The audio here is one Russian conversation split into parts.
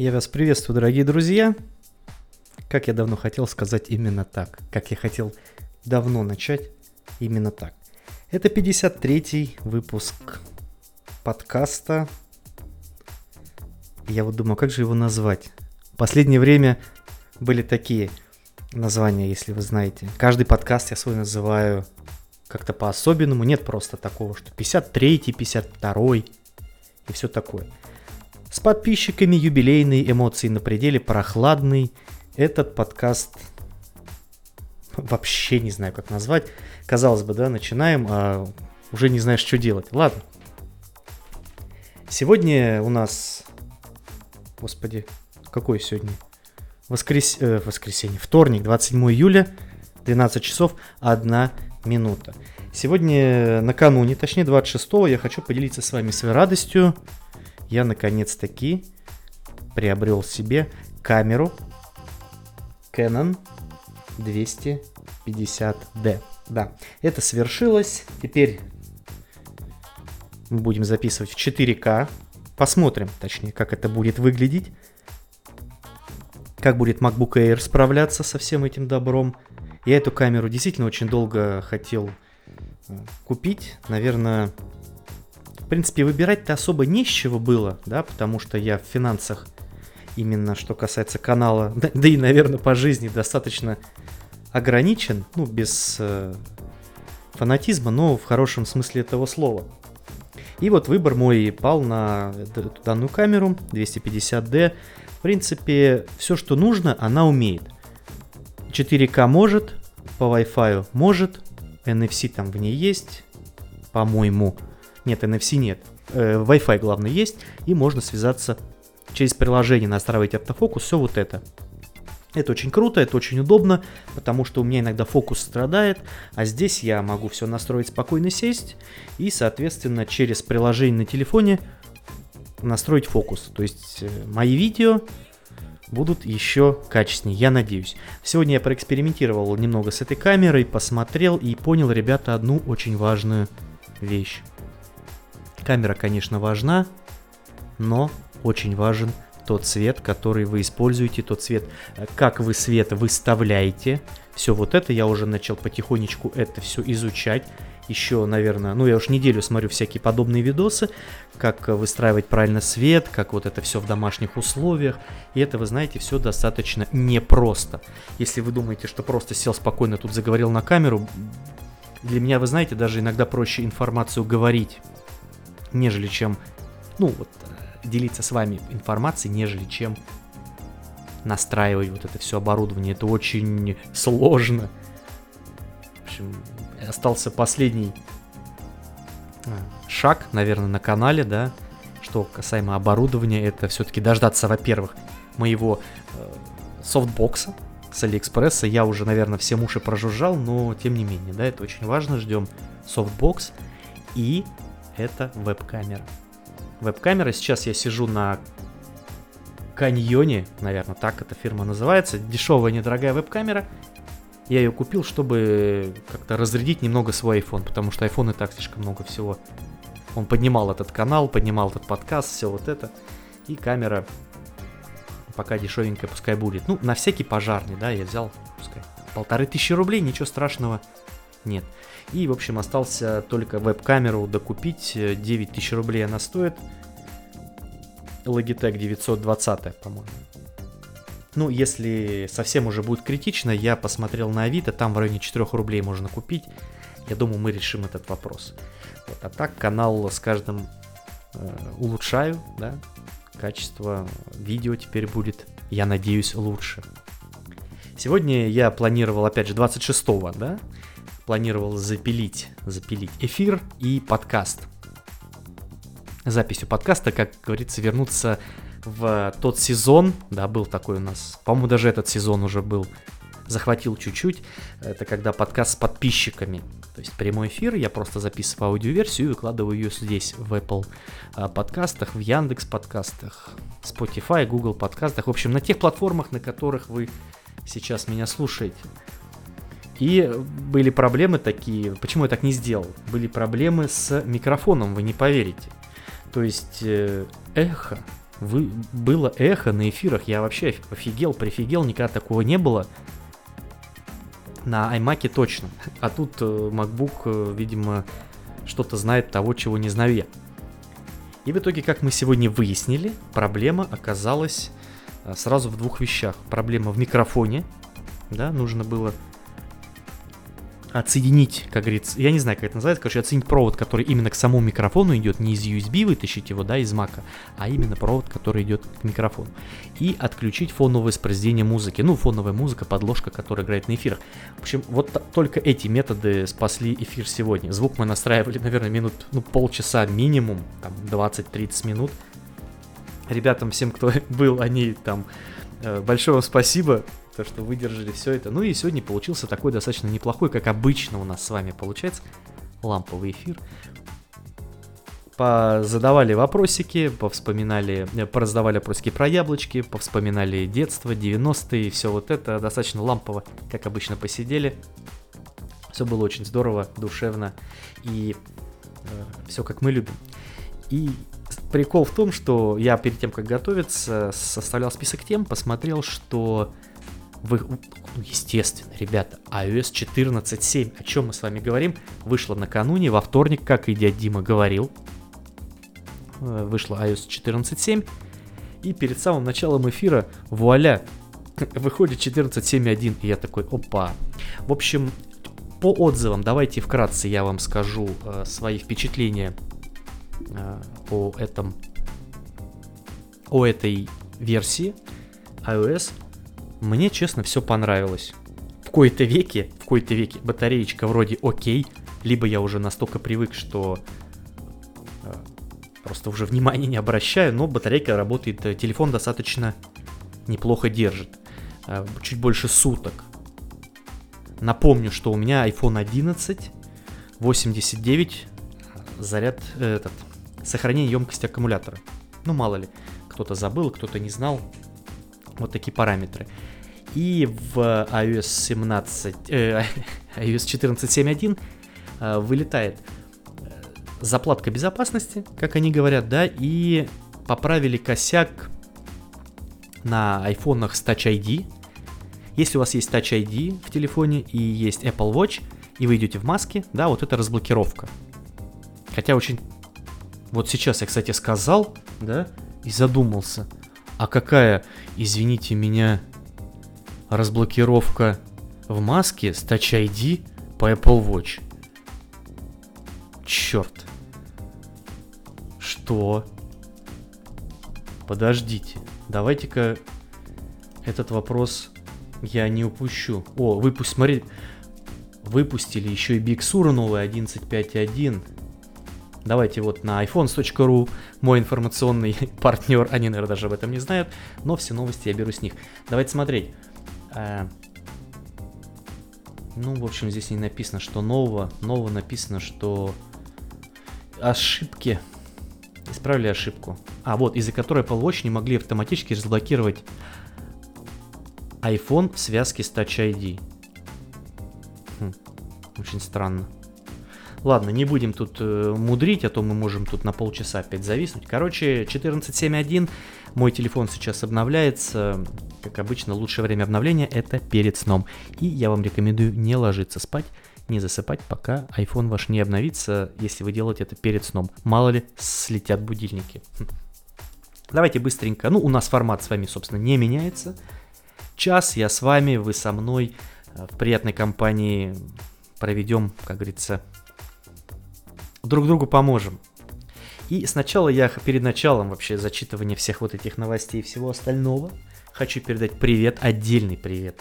Я вас приветствую, дорогие друзья. Как я давно хотел сказать именно так. Как я хотел давно начать именно так. Это 53-й выпуск подкаста. Я вот думаю, как же его назвать? В последнее время были такие названия, если вы знаете. Каждый подкаст я свой называю как-то по-особенному. Нет просто такого, что 53-й, 52-й и все такое. С подписчиками юбилейные эмоции на пределе прохладный. Этот подкаст вообще не знаю, как назвать. Казалось бы, да, начинаем, а уже не знаешь, что делать. Ладно. Сегодня у нас... Господи, какой сегодня? Воскрес... Э, воскресенье. Вторник, 27 июля, 12 часов 1 минута. Сегодня накануне, точнее 26 я хочу поделиться с вами своей радостью я наконец-таки приобрел себе камеру Canon 250D. Да, это свершилось. Теперь мы будем записывать в 4К. Посмотрим, точнее, как это будет выглядеть. Как будет MacBook Air справляться со всем этим добром. Я эту камеру действительно очень долго хотел э, купить. Наверное, принципе, выбирать-то особо не с чего было, да, потому что я в финансах, именно что касается канала, да, да и, наверное, по жизни достаточно ограничен, ну, без э, фанатизма, но в хорошем смысле этого слова. И вот выбор мой пал на данную камеру 250D. В принципе, все, что нужно, она умеет. 4К может, по Wi-Fi может, NFC там в ней есть, по-моему. Нет, NFC нет. Э, Wi-Fi, главное, есть, и можно связаться через приложение, настраивать автофокус, все вот это. Это очень круто, это очень удобно, потому что у меня иногда фокус страдает, а здесь я могу все настроить спокойно сесть и, соответственно, через приложение на телефоне настроить фокус. То есть э, мои видео будут еще качественнее, я надеюсь. Сегодня я проэкспериментировал немного с этой камерой, посмотрел и понял, ребята, одну очень важную вещь. Камера, конечно, важна, но очень важен тот цвет, который вы используете, тот цвет, э, как вы свет выставляете. Все вот это я уже начал потихонечку это все изучать. Еще, наверное, ну я уж неделю смотрю всякие подобные видосы, как выстраивать правильно свет, как вот это все в домашних условиях. И это, вы знаете, все достаточно непросто. Если вы думаете, что просто сел спокойно тут заговорил на камеру, для меня, вы знаете, даже иногда проще информацию говорить нежели чем, ну, вот, э, делиться с вами информацией, нежели чем настраивать вот это все оборудование. Это очень сложно. В общем, остался последний э, шаг, наверное, на канале, да, что касаемо оборудования, это все-таки дождаться, во-первых, моего э, софтбокса с Алиэкспресса. Я уже, наверное, все уши прожужжал, но тем не менее, да, это очень важно. Ждем софтбокс и это веб-камера. Веб-камера, сейчас я сижу на Canyon е, наверное, так эта фирма называется, дешевая, недорогая веб-камера. Я ее купил, чтобы как-то разрядить немного свой iPhone, потому что iPhone и так слишком много всего. Он поднимал этот канал, поднимал этот подкаст, все вот это. И камера пока дешевенькая, пускай будет. Ну, на всякий пожарный, да, я взял, пускай. Полторы тысячи рублей, ничего страшного нет. И, в общем, остался только веб-камеру докупить. 9 тысяч рублей она стоит. Logitech 920, по-моему. Ну, если совсем уже будет критично, я посмотрел на Авито, там в районе 4 рублей можно купить. Я думаю, мы решим этот вопрос. Вот, а так канал с каждым э, улучшаю, да, качество видео теперь будет, я надеюсь, лучше. Сегодня я планировал, опять же, 26-го, да, планировал запилить, запилить эфир и подкаст. Записью подкаста, как говорится, вернуться в тот сезон, да, был такой у нас, по-моему, даже этот сезон уже был, захватил чуть-чуть, это когда подкаст с подписчиками, то есть прямой эфир, я просто записываю аудиоверсию и выкладываю ее здесь, в Apple а, подкастах, в Яндекс подкастах, Spotify, Google подкастах, в общем, на тех платформах, на которых вы сейчас меня слушаете. И были проблемы такие, почему я так не сделал? Были проблемы с микрофоном, вы не поверите. То есть э, эхо вы, было эхо на эфирах. Я вообще офигел, прифигел, никогда такого не было. На iMac точно. А тут э, MacBook, э, видимо, что-то знает того, чего не знаю я. И в итоге, как мы сегодня выяснили, проблема оказалась сразу в двух вещах. Проблема в микрофоне, да, нужно было отсоединить, как говорится, я не знаю, как это называется, короче, отсоединить провод, который именно к самому микрофону идет, не из USB вытащить его, да, из мака, а именно провод, который идет к микрофону. И отключить фоновое воспроизведение музыки, ну, фоновая музыка, подложка, которая играет на эфирах. В общем, вот только эти методы спасли эфир сегодня. Звук мы настраивали, наверное, минут, ну, полчаса минимум, там, 20-30 минут. Ребятам, всем, кто был, они там, э, большое спасибо, то, что выдержали все это. Ну и сегодня получился такой достаточно неплохой, как обычно у нас с вами получается, ламповый эфир. Задавали вопросики, повспоминали, э, пораздавали вопросики про яблочки, повспоминали детство, 90-е, все вот это достаточно лампово, как обычно посидели. Все было очень здорово, душевно и э, все как мы любим. И прикол в том, что я перед тем, как готовиться, составлял список тем, посмотрел, что вы, ну, естественно, ребята, iOS 14.7, о чем мы с вами говорим, вышла накануне, во вторник, как и дядя Дима говорил. Э, вышла iOS 14.7. И перед самым началом эфира, вуаля, выходит 14.7.1. И я такой, опа. В общем, по отзывам, давайте вкратце я вам скажу э, свои впечатления э, о этом, о этой версии iOS мне, честно, все понравилось. В кои-то веке, в кои-то веке батареечка вроде окей, либо я уже настолько привык, что э, просто уже внимания не обращаю, но батарейка работает, э, телефон достаточно неплохо держит. Э, чуть больше суток. Напомню, что у меня iPhone 11, 89, заряд, этот, сохранение емкости аккумулятора. Ну, мало ли, кто-то забыл, кто-то не знал. Вот такие параметры. И в iOS 17, э, iOS 14.7.1 э, вылетает э, заплатка безопасности, как они говорят, да, и поправили косяк на айфонах с Touch ID. Если у вас есть Touch ID в телефоне и есть Apple Watch, и вы идете в маске, да, вот это разблокировка. Хотя очень... Вот сейчас я, кстати, сказал, да, и задумался. А какая, извините меня, разблокировка в маске с Touch ID по Apple Watch. Черт. Что? Подождите. Давайте-ка этот вопрос я не упущу. О, выпуск, смотри, выпустили еще и Big Sur новый 11.5.1. Давайте вот на iPhones.ru, мой информационный партнер, они, наверное, даже об этом не знают, но все новости я беру с них. Давайте смотреть. Э, ну, в общем, здесь не написано, что нового. Нового написано, что ошибки. Исправили ошибку. А, вот, из-за которой Apple Watch не могли автоматически разблокировать iPhone в связке с Touch ID. Хм, очень странно. Ладно, не будем тут э, мудрить, а то мы можем тут на полчаса опять зависнуть. Короче, 14.7.1, мой телефон сейчас обновляется. Как обычно, лучшее время обновления это перед сном. И я вам рекомендую не ложиться спать, не засыпать, пока iPhone ваш не обновится, если вы делаете это перед сном. Мало ли, слетят будильники. Хм. Давайте быстренько. Ну, у нас формат с вами, собственно, не меняется. Час я с вами, вы со мной э, в приятной компании проведем, как говорится, друг другу поможем. И сначала я перед началом вообще зачитывания всех вот этих новостей и всего остального хочу передать привет, отдельный привет.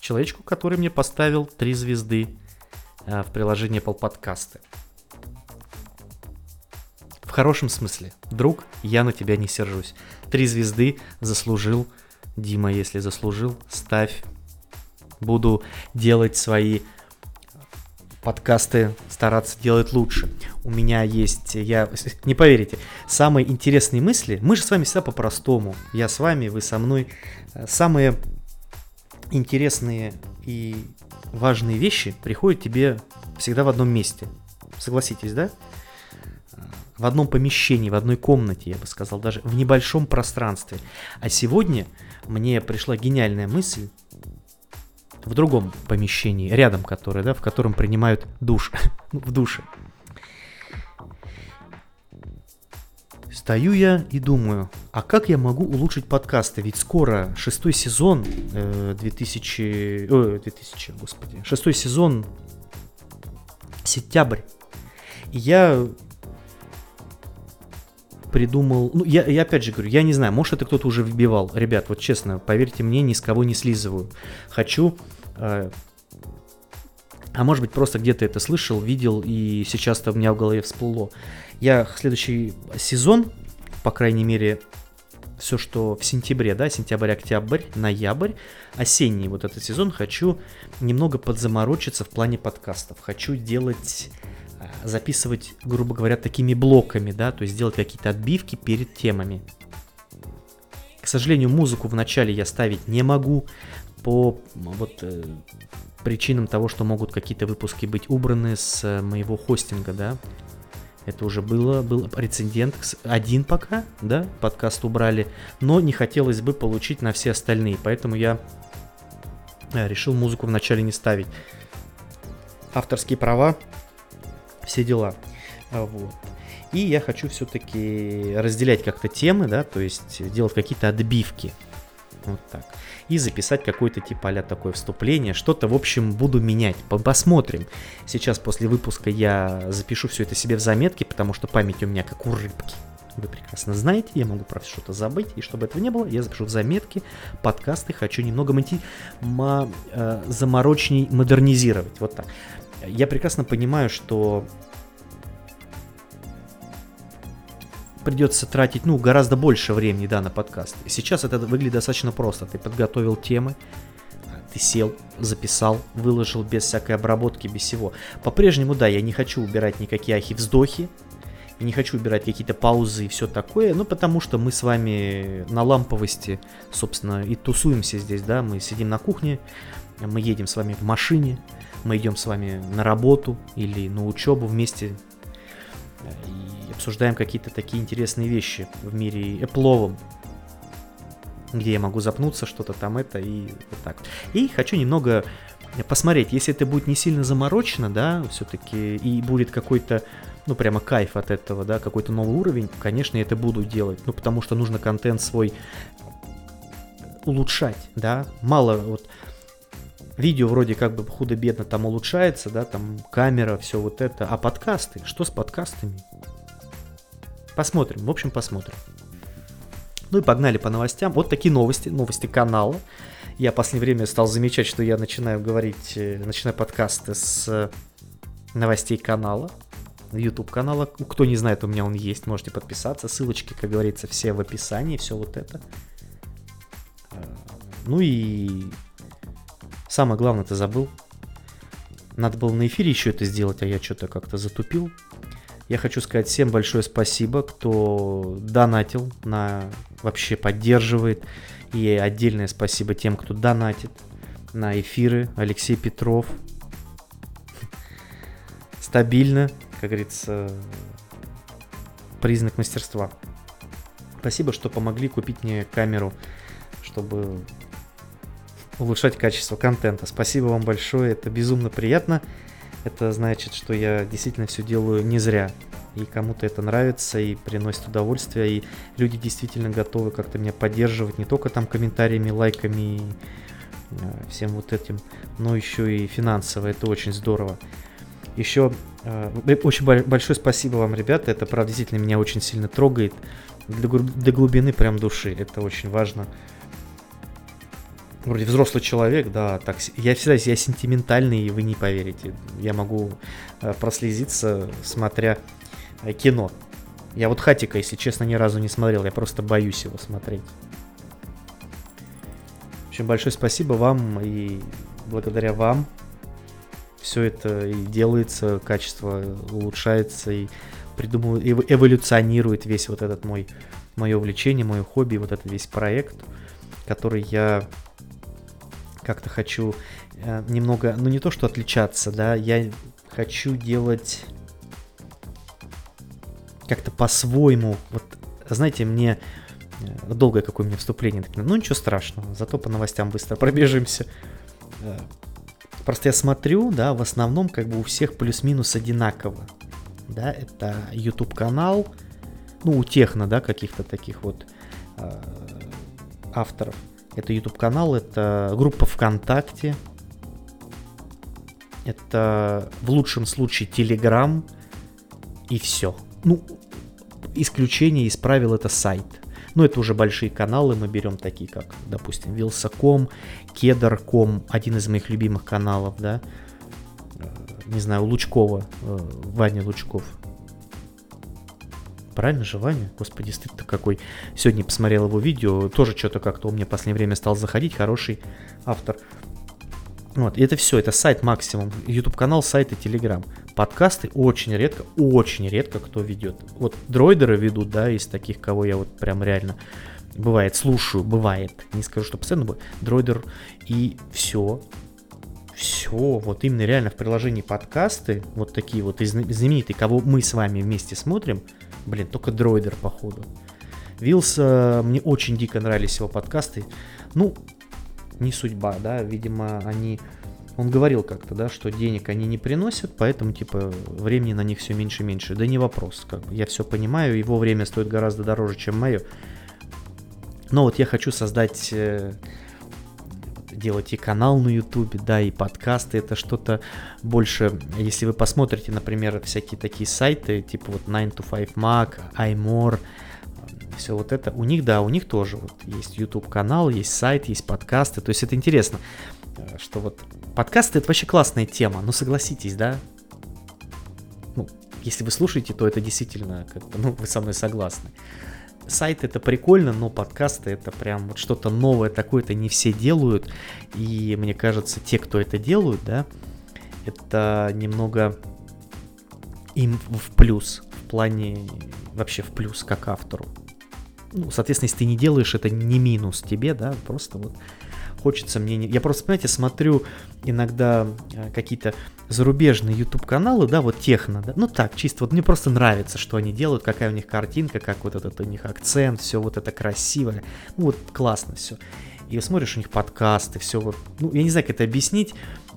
Человечку, который мне поставил три звезды а, в приложении Apple Подкасты. В хорошем смысле. Друг, я на тебя не сержусь. Три звезды заслужил. Дима, если заслужил, ставь. Буду делать свои подкасты стараться делать лучше. У меня есть, я, не поверите, самые интересные мысли, мы же с вами всегда по-простому, я с вами, вы со мной, самые интересные и важные вещи приходят тебе всегда в одном месте. Согласитесь, да? в одном помещении, в одной комнате, я бы сказал, даже в небольшом пространстве. А сегодня мне пришла гениальная мысль в другом помещении, рядом которое, да, в котором принимают душ, в душе. Стою я и думаю, а как я могу улучшить подкасты? Ведь скоро шестой сезон, э, 2000, э, 2000, господи, шестой сезон, сентябрь. И я придумал, ну, я, я опять же говорю, я не знаю, может это кто-то уже вбивал. Ребят, вот честно, поверьте мне, ни с кого не слизываю. Хочу э, а может быть, просто где-то это слышал, видел, и сейчас это у меня в голове всплыло. Я следующий сезон, по крайней мере, все, что в сентябре, да, сентябрь, октябрь, ноябрь, осенний вот этот сезон, хочу немного подзаморочиться в плане подкастов. Хочу делать, записывать, грубо говоря, такими блоками, да, то есть делать какие-то отбивки перед темами. К сожалению, музыку в начале я ставить не могу по вот э, причинам того, что могут какие-то выпуски быть убраны с э, моего хостинга, да. Это уже было, был прецедент. Один пока, да, подкаст убрали, но не хотелось бы получить на все остальные, поэтому я э, решил музыку вначале не ставить. Авторские права, все дела. А, вот. И я хочу все-таки разделять как-то темы, да, то есть делать какие-то отбивки. Вот так и записать какой-то типа а такое вступление, что-то, в общем, буду менять, посмотрим. Сейчас после выпуска я запишу все это себе в заметки, потому что память у меня как у рыбки. Вы прекрасно знаете, я могу про что-то забыть, и чтобы этого не было, я запишу в заметки, подкасты хочу немного монти... ма... э, заморочней модернизировать, вот так. Я прекрасно понимаю, что придется тратить, ну, гораздо больше времени, да, на подкаст. Сейчас это выглядит достаточно просто. Ты подготовил темы, ты сел, записал, выложил без всякой обработки, без всего. По-прежнему, да, я не хочу убирать никакие ахи-вздохи, не хочу убирать какие-то паузы и все такое, ну, потому что мы с вами на ламповости, собственно, и тусуемся здесь, да, мы сидим на кухне, мы едем с вами в машине, мы идем с вами на работу или на учебу вместе, обсуждаем какие-то такие интересные вещи в мире Apple, где я могу запнуться, что-то там это и вот так. И хочу немного посмотреть, если это будет не сильно заморочено, да, все-таки, и будет какой-то, ну, прямо кайф от этого, да, какой-то новый уровень, конечно, я это буду делать, ну, потому что нужно контент свой улучшать, да, мало вот видео вроде как бы худо-бедно там улучшается, да, там камера, все вот это, а подкасты, что с подкастами? Посмотрим, в общем, посмотрим. Ну и погнали по новостям. Вот такие новости, новости канала. Я в последнее время стал замечать, что я начинаю говорить, э, начинаю подкасты с новостей канала, YouTube канала. Кто не знает, у меня он есть, можете подписаться. Ссылочки, как говорится, все в описании, все вот это. Э, ну и самое главное, ты забыл. Надо было на эфире еще это сделать, а я что-то как-то затупил. Я хочу сказать всем большое спасибо, кто донатил, на вообще поддерживает. И отдельное спасибо тем, кто донатит на эфиры. Алексей Петров. Стабильно, как говорится, признак мастерства. Спасибо, что помогли купить мне камеру, чтобы улучшать качество контента. Спасибо вам большое, это безумно приятно это значит, что я действительно все делаю не зря. И кому-то это нравится и приносит удовольствие, и люди действительно готовы как-то меня поддерживать не только там комментариями, лайками, э, всем вот этим, но еще и финансово. Это очень здорово. Еще э, очень большое спасибо вам, ребята. Это, правда, действительно меня очень сильно трогает. До глубины прям души. Это очень важно вроде взрослый человек, да, так, я всегда, я сентиментальный, и вы не поверите, я могу э, прослезиться, смотря э, кино. Я вот Хатика, если честно, ни разу не смотрел, я просто боюсь его смотреть. В общем, большое спасибо вам, и благодаря вам все это и делается, качество улучшается, и придумывает, эволюционирует весь вот этот мой, мое увлечение, мое хобби, вот этот весь проект, который я как-то хочу э, немного, ну не то что отличаться, да, я хочу делать как-то по-своему, вот, знаете, мне э, долгое какое у меня вступление, ну ничего страшного, зато по новостям быстро пробежимся. Э, просто я смотрю, да, в основном как бы у всех плюс-минус одинаково. Да, это YouTube канал, ну, у техно, да, каких-то таких вот э, авторов. Это YouTube канал, это группа ВКонтакте, это в лучшем случае Telegram и все. Ну, исключение из правил это сайт. Но это уже большие каналы, мы берем такие, как, допустим, Вилса.ком, Кедр.ком, один из моих любимых каналов, да, э, не знаю, Лучкова, э, Ваня Лучков. Правильно же, Ваня? Господи, стыд-то какой. Сегодня посмотрел его видео, тоже что-то как-то он мне в последнее время стал заходить, хороший автор. Вот, и это все, это сайт максимум. YouTube канал, сайт и Telegram. Подкасты очень редко, очень редко кто ведет. Вот дроидеры ведут, да, из таких, кого я вот прям реально бывает, слушаю, бывает. Не скажу, что постоянно бывает. Дроидер и все. Все, вот именно реально в приложении подкасты, вот такие вот знаменитые, кого мы с вами вместе смотрим, блин, только дроидер, походу. Вилс, мне очень дико нравились его подкасты. Ну, не судьба, да, видимо, они... Он говорил как-то, да, что денег они не приносят, поэтому, типа, времени на них все меньше и меньше. Да не вопрос, как бы, я все понимаю, его время стоит гораздо дороже, чем мое. Но вот я хочу создать, э, делать и канал на ютубе, да, и подкасты, это что-то больше, если вы посмотрите, например, всякие такие сайты, типа вот 9 to 5 Mac, iMore, все вот это. У них, да, у них тоже вот есть YouTube канал, есть сайт, есть подкасты. То есть это интересно, э, что вот подкасты это вообще классная тема. Ну согласитесь, да? Ну, если вы слушаете, то это действительно как-то, ну, вы со мной согласны. Сайт это прикольно, но подкасты это прям вот что-то новое такое-то не все делают. И мне кажется, те, кто это делают, да, это немного им в плюс, в плане вообще в плюс как автору ну, соответственно, если ты не делаешь, это не минус тебе, да, просто вот хочется мне... Не... Я просто, понимаете, смотрю иногда э, какие-то зарубежные YouTube-каналы, да, вот техно, да, ну так, чисто вот мне просто нравится, что они делают, какая у них картинка, как вот этот у них акцент, все вот это красивое, ну вот классно все. И смотришь у них подкасты, все вот, ну я не знаю, как это объяснить,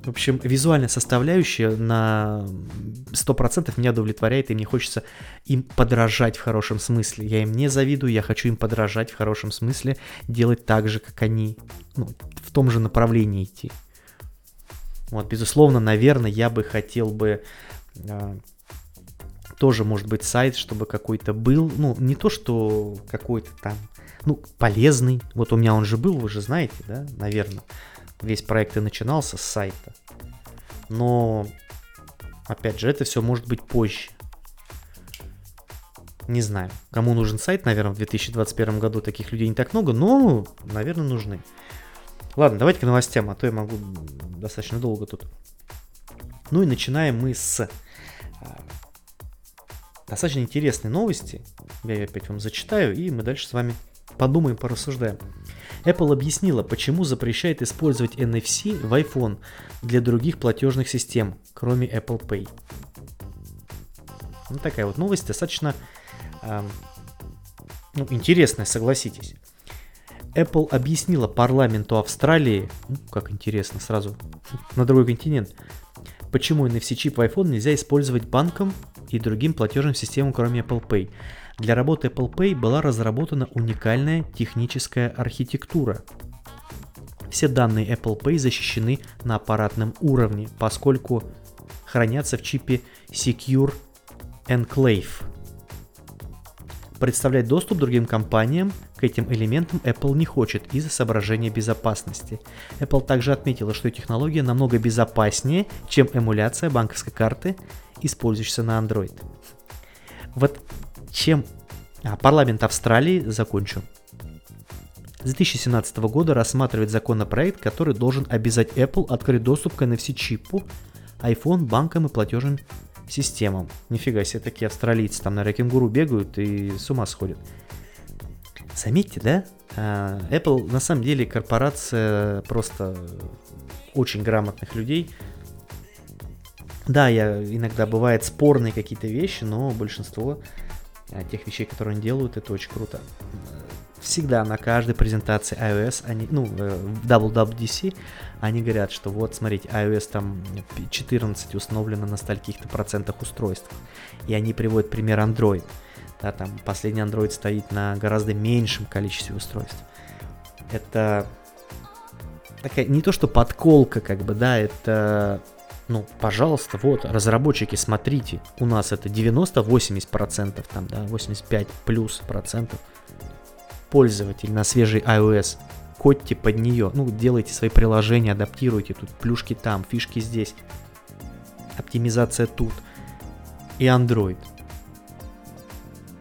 в общем, визуальная составляющая на 100% меня удовлетворяет, и мне хочется им подражать в хорошем смысле. Я им не завидую, я хочу им подражать в хорошем смысле, делать так же, как они, ну, в том же направлении идти. Вот, безусловно, наверное, я бы хотел бы э, тоже, может быть, сайт, чтобы какой-то был, ну, не то, что какой-то там, ну, полезный. Вот у меня он же был, вы же знаете, да, наверное весь проект и начинался с сайта. Но, опять же, это все может быть позже. Не знаю, кому нужен сайт, наверное, в 2021 году таких людей не так много, но, наверное, нужны. Ладно, давайте к новостям, а то я могу достаточно долго тут. Ну и начинаем мы с а, достаточно интересной новости. Я ее опять вам зачитаю, и мы дальше с вами подумаем, порассуждаем. Apple объяснила, почему запрещает использовать NFC в iPhone для других платежных систем, кроме Apple Pay. Ну, такая вот новость достаточно э, ну, интересная, согласитесь. Apple объяснила парламенту Австралии, ну, как интересно, сразу на другой континент, почему NFC-чип в iPhone нельзя использовать банком и другим платежным системам, кроме Apple Pay. Для работы Apple Pay была разработана уникальная техническая архитектура. Все данные Apple Pay защищены на аппаратном уровне, поскольку хранятся в чипе Secure Enclave. Представлять доступ другим компаниям к этим элементам Apple не хочет из-за соображения безопасности. Apple также отметила, что технология намного безопаснее, чем эмуляция банковской карты, использующейся на Android. Вот чем а, парламент Австралии закончен. С 2017 года рассматривает законопроект, который должен обязать Apple открыть доступ к NFC-чипу iPhone банкам и платежным системам. Нифига себе, такие австралийцы там на кенгуру бегают и с ума сходят. Заметьте, да? А, Apple на самом деле корпорация просто очень грамотных людей. Да, я иногда бывает спорные какие-то вещи, но большинство а, тех вещей, которые они делают, это очень круто. Всегда на каждой презентации iOS, они, ну, э, WWDC, они говорят, что вот, смотрите, iOS там 14 установлено на стольких-то процентах устройств. И они приводят пример Android. Да, там последний Android стоит на гораздо меньшем количестве устройств. Это такая не то что подколка, как бы, да, это ну, пожалуйста, вот, разработчики, смотрите, у нас это 90-80%, там, да, 85 плюс процентов пользователь на свежий iOS. Кодьте под нее, ну, делайте свои приложения, адаптируйте, тут плюшки там, фишки здесь, оптимизация тут. И Android.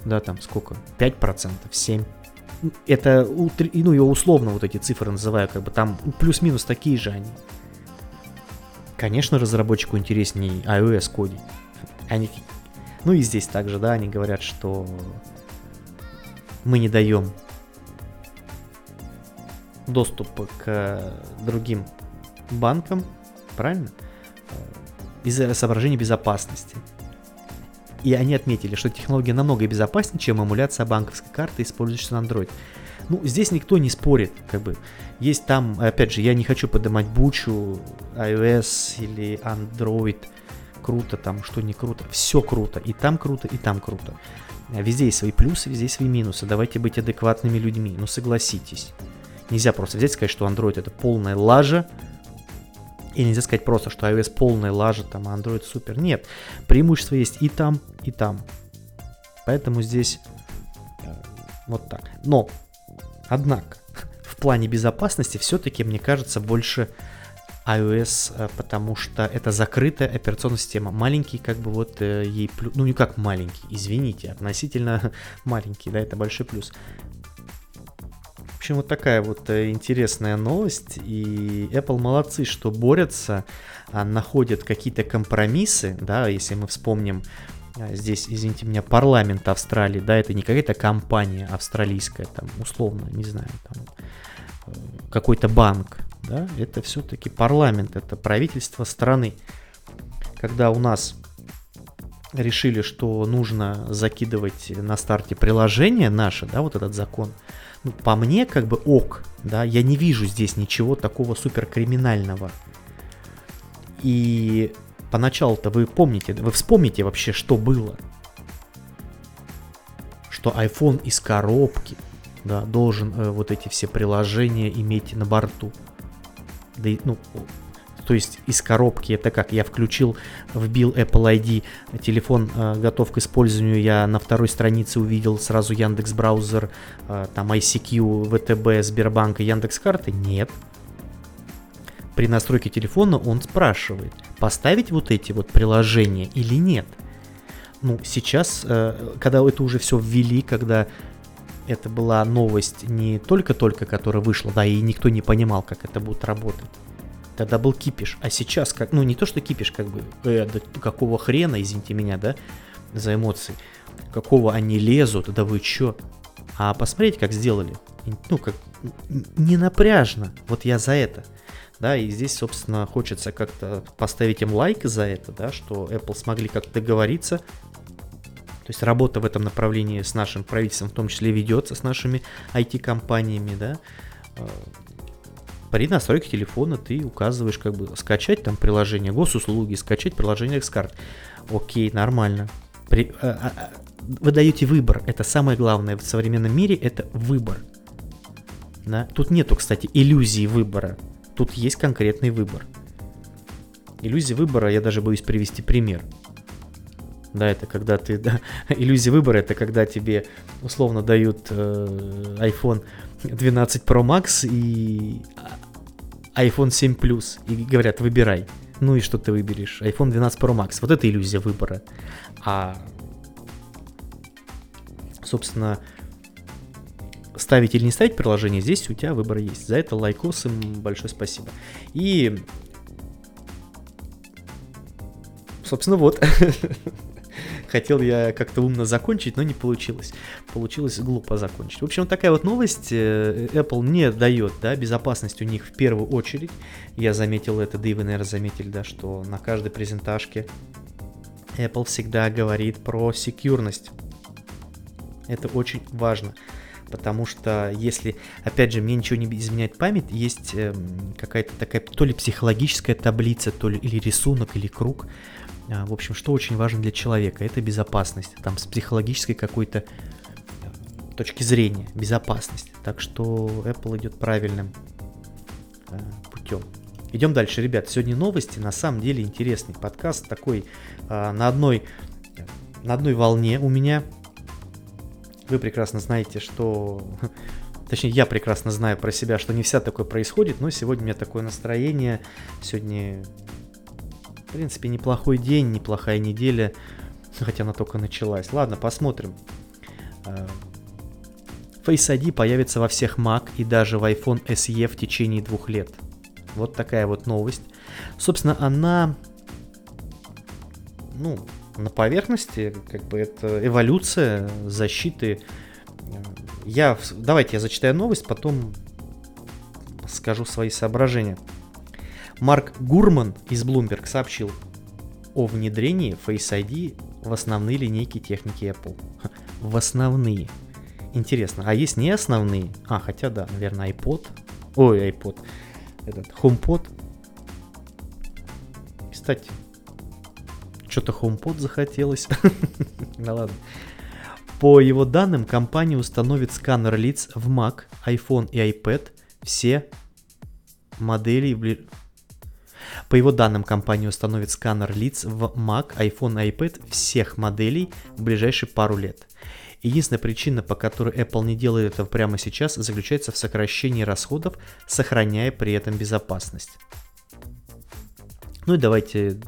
Да, там сколько? 5%, 7%. Это, ну, я условно вот эти цифры называю, как бы там плюс-минус такие же они. Конечно, разработчику интереснее iOS кодить. Они... Ну и здесь также, да, они говорят, что мы не даем доступ к другим банкам, правильно? Из-за соображений безопасности. И они отметили, что технология намного безопаснее, чем эмуляция банковской карты, использующейся на Android. Ну, здесь никто не спорит, как бы. Есть там, опять же, я не хочу поднимать бучу, iOS или Android, круто там, что не круто. Все круто, и там круто, и там круто. Везде есть свои плюсы, везде есть свои минусы. Давайте быть адекватными людьми, ну согласитесь. Нельзя просто взять и сказать, что Android это полная лажа, и нельзя сказать просто, что iOS полная лажа, там, а Android супер. Нет, преимущества есть и там, и там. Поэтому здесь э, вот так. Но Однако, в плане безопасности все-таки, мне кажется, больше iOS, э, потому что это закрытая операционная система. Маленький, как бы вот э, ей плюс, ну не как маленький, извините, относительно маленький, да, это большой плюс. Общем, вот такая вот э, интересная новость. И Apple молодцы, что борются, а, находят какие-то компромиссы, да, если мы вспомним а, здесь, извините меня, парламент Австралии, да, это не какая-то компания австралийская, там, условно, не знаю, там, э, какой-то банк, да, это все-таки парламент, это правительство страны. Когда у нас решили, что нужно закидывать на старте приложение наше, да, вот этот закон, ну, по мне, как бы ок, да, я не вижу здесь ничего такого суперкриминального. И поначалу-то вы помните, вы вспомните вообще, что было. Что iPhone из коробки, да, должен э, вот эти все приложения иметь на борту. Да, ну, то есть из коробки это как? Я включил, вбил Apple ID, телефон э, готов к использованию, я на второй странице увидел сразу Яндекс браузер, э, там ICQ, ВТБ, Сбербанк и Яндекс карты? Нет. При настройке телефона он спрашивает, поставить вот эти вот приложения или нет. Ну, сейчас, э, когда это уже все ввели, когда это была новость не только-только, которая вышла, да, и никто не понимал, как это будет работать. Тогда был кипиш, а сейчас как, ну не то что кипиш, как бы, э, да какого хрена, извините меня, да, за эмоции, какого они лезут, да вы чё? А посмотрите, как сделали, ну как, не напряжно, вот я за это. Да, и здесь, собственно, хочется как-то поставить им лайк за это, да, что Apple смогли как-то договориться, то есть работа в этом направлении с нашим правительством в том числе ведется, с нашими IT-компаниями, да. При настройке телефона ты указываешь, как бы, скачать там приложение госуслуги, скачать приложение Xcard. Окей, нормально. При, а, а, вы даете выбор. Это самое главное в современном мире, это выбор. Да? Тут нету, кстати, иллюзии выбора. Тут есть конкретный выбор. Иллюзия выбора, я даже боюсь привести пример. Да, это когда ты... Да, иллюзия выбора это когда тебе условно дают э, iPhone 12 Pro Max и iPhone 7 Plus и говорят, выбирай. Ну и что ты выберешь? iPhone 12 Pro Max. Вот это иллюзия выбора. А, собственно, ставить или не ставить приложение, здесь у тебя выбор есть. За это лайкос им большое спасибо. И, собственно, вот. Хотел я как-то умно закончить, но не получилось. Получилось глупо закончить. В общем, вот такая вот новость. Э, Apple не дает, да, безопасность у них в первую очередь. Я заметил это, да и вы, наверное, заметили, да, что на каждой презентажке Apple всегда говорит про секьюрность Это очень важно. Потому что если, опять же, мне ничего не изменяет память, есть э, какая-то такая то ли психологическая таблица, то ли или рисунок, или круг. А, в общем, что очень важно для человека, это безопасность. Там с психологической какой-то точки зрения, безопасность. Так что Apple идет правильным э, путем. Идем дальше, ребят. Сегодня новости. На самом деле интересный подкаст такой э, на одной на одной волне у меня. Вы прекрасно знаете, что... Точнее, я прекрасно знаю про себя, что не вся такое происходит, но сегодня у меня такое настроение. Сегодня, в принципе, неплохой день, неплохая неделя, хотя она только началась. Ладно, посмотрим. Э, Face ID появится во всех Mac и даже в iPhone SE в течение двух лет. Вот такая вот новость. Собственно, она, ну, на поверхности, как бы это эволюция защиты. Я, давайте я зачитаю новость, потом скажу свои соображения. Марк Гурман из Bloomberg сообщил о внедрении Face ID в основные линейки техники Apple. В основные. Интересно, а есть не основные? А, хотя да, наверное, iPod. Ой, iPod. Этот, HomePod. Кстати, что-то HomePod захотелось. ну ладно. По его данным, компания установит сканер лиц в Mac, iPhone и iPad все модели по его данным, компания установит сканер лиц в Mac, iPhone и iPad всех моделей в ближайшие пару лет. Единственная причина, по которой Apple не делает это прямо сейчас, заключается в сокращении расходов, сохраняя при этом безопасность. Ну и давайте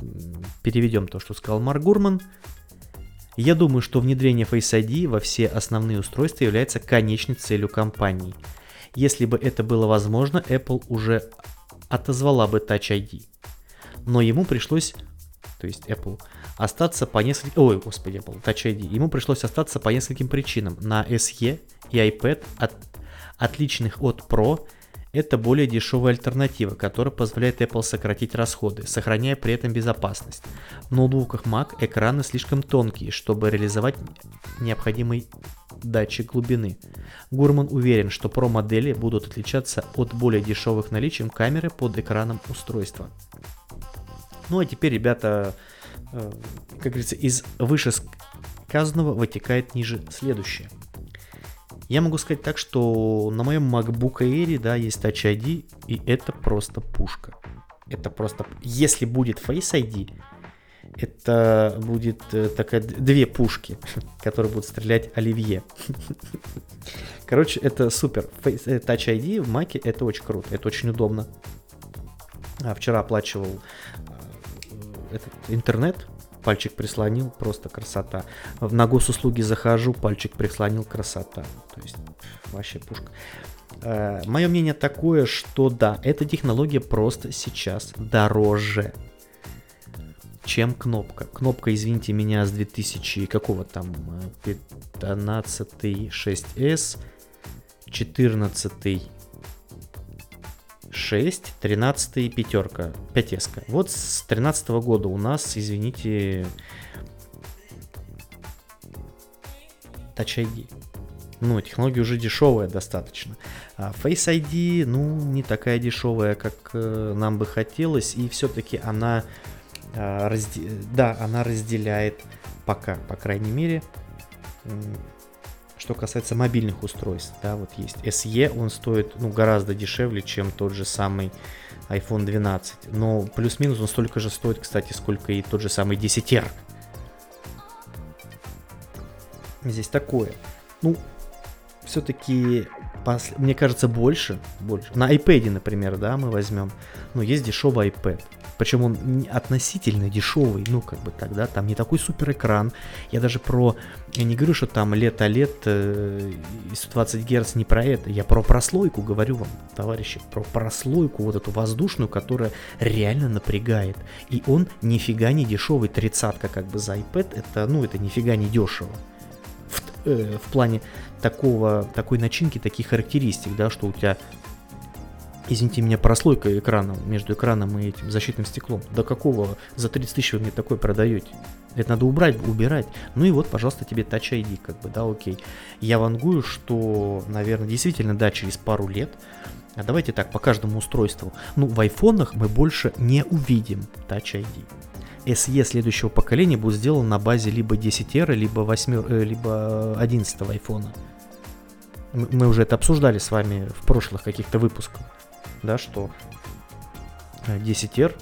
переведем то, что сказал Марк Гурман. Я думаю, что внедрение Face ID во все основные устройства является конечной целью компании. Если бы это было возможно, Apple уже отозвала бы Touch ID. Но ему пришлось, то есть Apple, остаться по нескольким... Ой, господи, Apple, Touch ID. Ему пришлось остаться по нескольким причинам. На SE и iPad, от, отличных от Pro, это более дешевая альтернатива, которая позволяет Apple сократить расходы, сохраняя при этом безопасность. В ноутбуках Mac экраны слишком тонкие, чтобы реализовать необходимый датчик глубины. Гурман уверен, что Pro модели будут отличаться от более дешевых наличием камеры под экраном устройства. Ну а теперь, ребята, э, как говорится, из вышесказанного вытекает ниже следующее. Я могу сказать так, что на моем MacBook Air, да, есть Touch ID, и это просто пушка. Это просто... Если будет Face ID, это будет э, такая две пушки, которые будут стрелять Оливье. Короче, это супер. Э, Touch ID в Маке это очень круто, это очень удобно. А вчера оплачивал э, этот интернет, пальчик прислонил, просто красота. На госуслуги захожу, пальчик прислонил, красота. То есть вообще пушка. Мое мнение такое, что да, эта технология просто сейчас дороже, чем кнопка. Кнопка, извините меня, с 2000 какого там 15 6s, 14 6, 13 пятерка, 5 Вот с 13 года у нас, извините, Touch ID. Ну, технология уже дешевая достаточно. А Face ID, ну, не такая дешевая, как э, нам бы хотелось, и все-таки она, разде... да, она разделяет пока, по крайней мере, что касается мобильных устройств, да, вот есть SE, он стоит, ну, гораздо дешевле, чем тот же самый iPhone 12. Но плюс-минус он столько же стоит, кстати, сколько и тот же самый 10R. Здесь такое. Ну, все-таки, мне кажется, больше, больше. На iPad, например, да, мы возьмем. Ну, есть дешевый iPad. Причем он относительно дешевый, ну, как бы тогда, там не такой супер экран. Я даже про, я не говорю, что там лет лет э, 120 Гц, не про это. Я про прослойку говорю вам, товарищи, про прослойку вот эту воздушную, которая реально напрягает. И он нифига не дешевый, тридцатка как бы за iPad, это, ну, это нифига не дешево. В, э, в плане такого, такой начинки, таких характеристик, да, что у тебя Извините меня, прослойка экрана между экраном и этим защитным стеклом. До какого за 30 тысяч вы мне такое продаете? Это надо убрать, убирать. Ну и вот, пожалуйста, тебе Touch ID, как бы, да, окей. Я вангую, что, наверное, действительно, да, через пару лет, а давайте так, по каждому устройству. Ну, в айфонах мы больше не увидим Touch ID. SE следующего поколения будет сделан на базе либо 10R, либо, 8, э, либо 11 айфона. Мы уже это обсуждали с вами в прошлых каких-то выпусках да, что 10R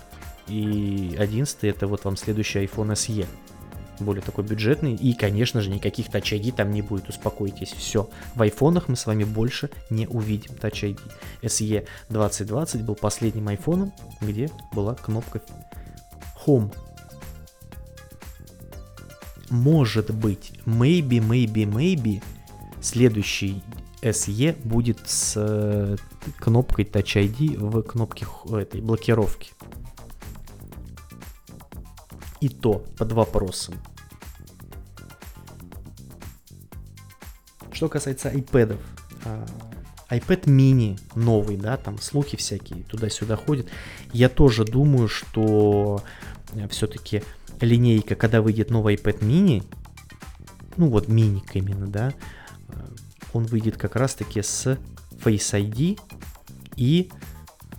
и 11 это вот вам следующий iPhone SE. Более такой бюджетный. И, конечно же, никаких Touch ID там не будет, успокойтесь. Все. В айфонах мы с вами больше не увидим Touch ID. SE 2020 был последним айфоном, где была кнопка Home. Может быть, maybe, maybe, maybe, следующий SE будет с э, кнопкой Touch ID в кнопке этой блокировки. И то под вопросом. Что касается iPad, а, iPad mini новый, да, там слухи всякие туда-сюда ходят. Я тоже думаю, что э, все-таки линейка, когда выйдет новый iPad mini, ну вот миник именно, да, он выйдет как раз-таки с Face ID и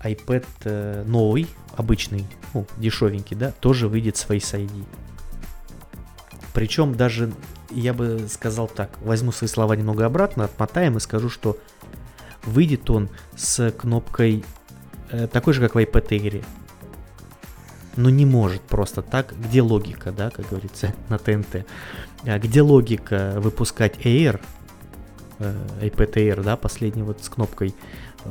iPad э, новый, обычный, ну, дешевенький, да, тоже выйдет с Face ID. Причем даже, я бы сказал так, возьму свои слова немного обратно, отмотаем и скажу, что выйдет он с кнопкой э, такой же, как в iPad Air. Но не может просто так. Где логика, да, как говорится, на ТНТ? А где логика выпускать Air iPad Air, да, последний вот с кнопкой э,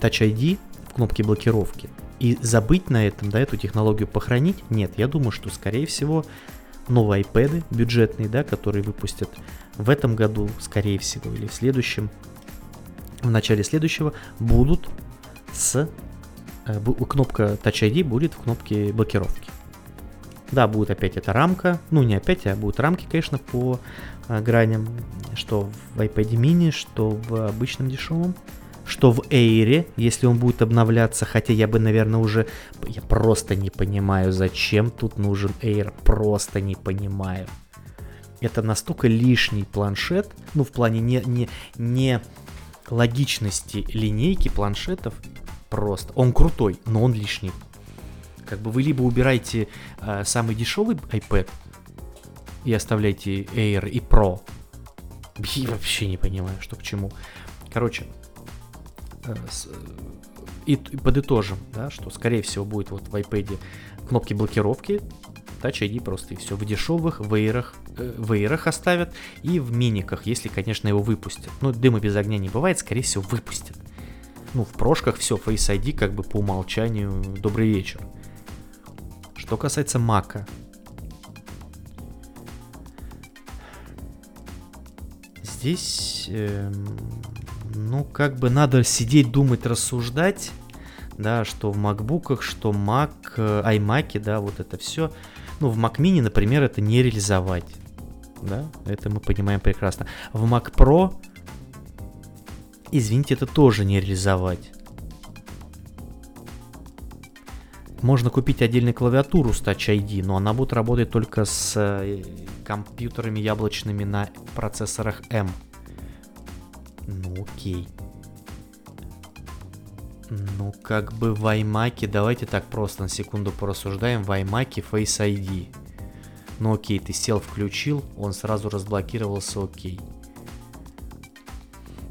Touch ID в кнопке блокировки. И забыть на этом, да, эту технологию похоронить? Нет, я думаю, что, скорее всего, новые iPad бюджетные, да, которые выпустят в этом году, скорее всего, или в следующем, в начале следующего, будут с... Э, кнопка Touch ID будет в кнопке блокировки. Да, будет опять эта рамка, ну не опять, а будут рамки, конечно, по граням, что в iPad mini, что в обычном дешевом, что в Air, если он будет обновляться, хотя я бы, наверное, уже, я просто не понимаю, зачем тут нужен Air, просто не понимаю. Это настолько лишний планшет, ну в плане не, не, не логичности линейки планшетов, просто. Он крутой, но он лишний. Как бы вы либо убираете э, самый дешевый iPad, и оставляйте Air и Pro. И вообще не понимаю, что к чему. Короче, э, и, и подытожим, да, что скорее всего будет вот в iPad кнопки блокировки, Touch ID просто и все. В дешевых, в Air, э, в Air оставят и в миниках, если, конечно, его выпустят. Ну, дыма без огня не бывает, скорее всего, выпустят. Ну, в прошках все, Face ID как бы по умолчанию добрый вечер. Что касается Мака, здесь, э, ну, как бы надо сидеть, думать, рассуждать, да, что в макбуках, что Mac, э, iMac, да, вот это все. Ну, в Mac Mini, например, это не реализовать, да, это мы понимаем прекрасно. В Mac Pro, извините, это тоже не реализовать. Можно купить отдельную клавиатуру с Touch ID, но она будет работать только с э, компьютерами яблочными на процессорах M. Ну окей. Ну как бы в iMac, давайте так просто на секунду порассуждаем, в iMac Face ID. Ну окей, ты сел, включил, он сразу разблокировался, окей.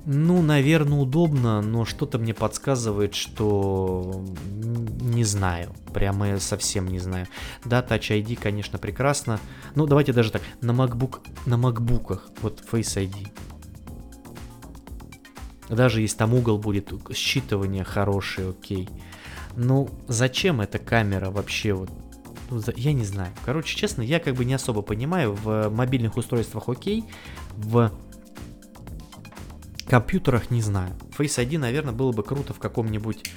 Ну, наверное, удобно, но что-то мне подсказывает, что не знаю. Прямо я совсем не знаю. Да, Touch ID, конечно, прекрасно. Ну, давайте даже так. На MacBook, на MacBookах, вот Face ID. Даже если там угол будет считывание хороший, окей. Ну, зачем эта камера вообще вот? Ну, я не знаю. Короче, честно, я как бы не особо понимаю. В мобильных устройствах окей. В компьютерах не знаю. Face ID, наверное, было бы круто в каком-нибудь...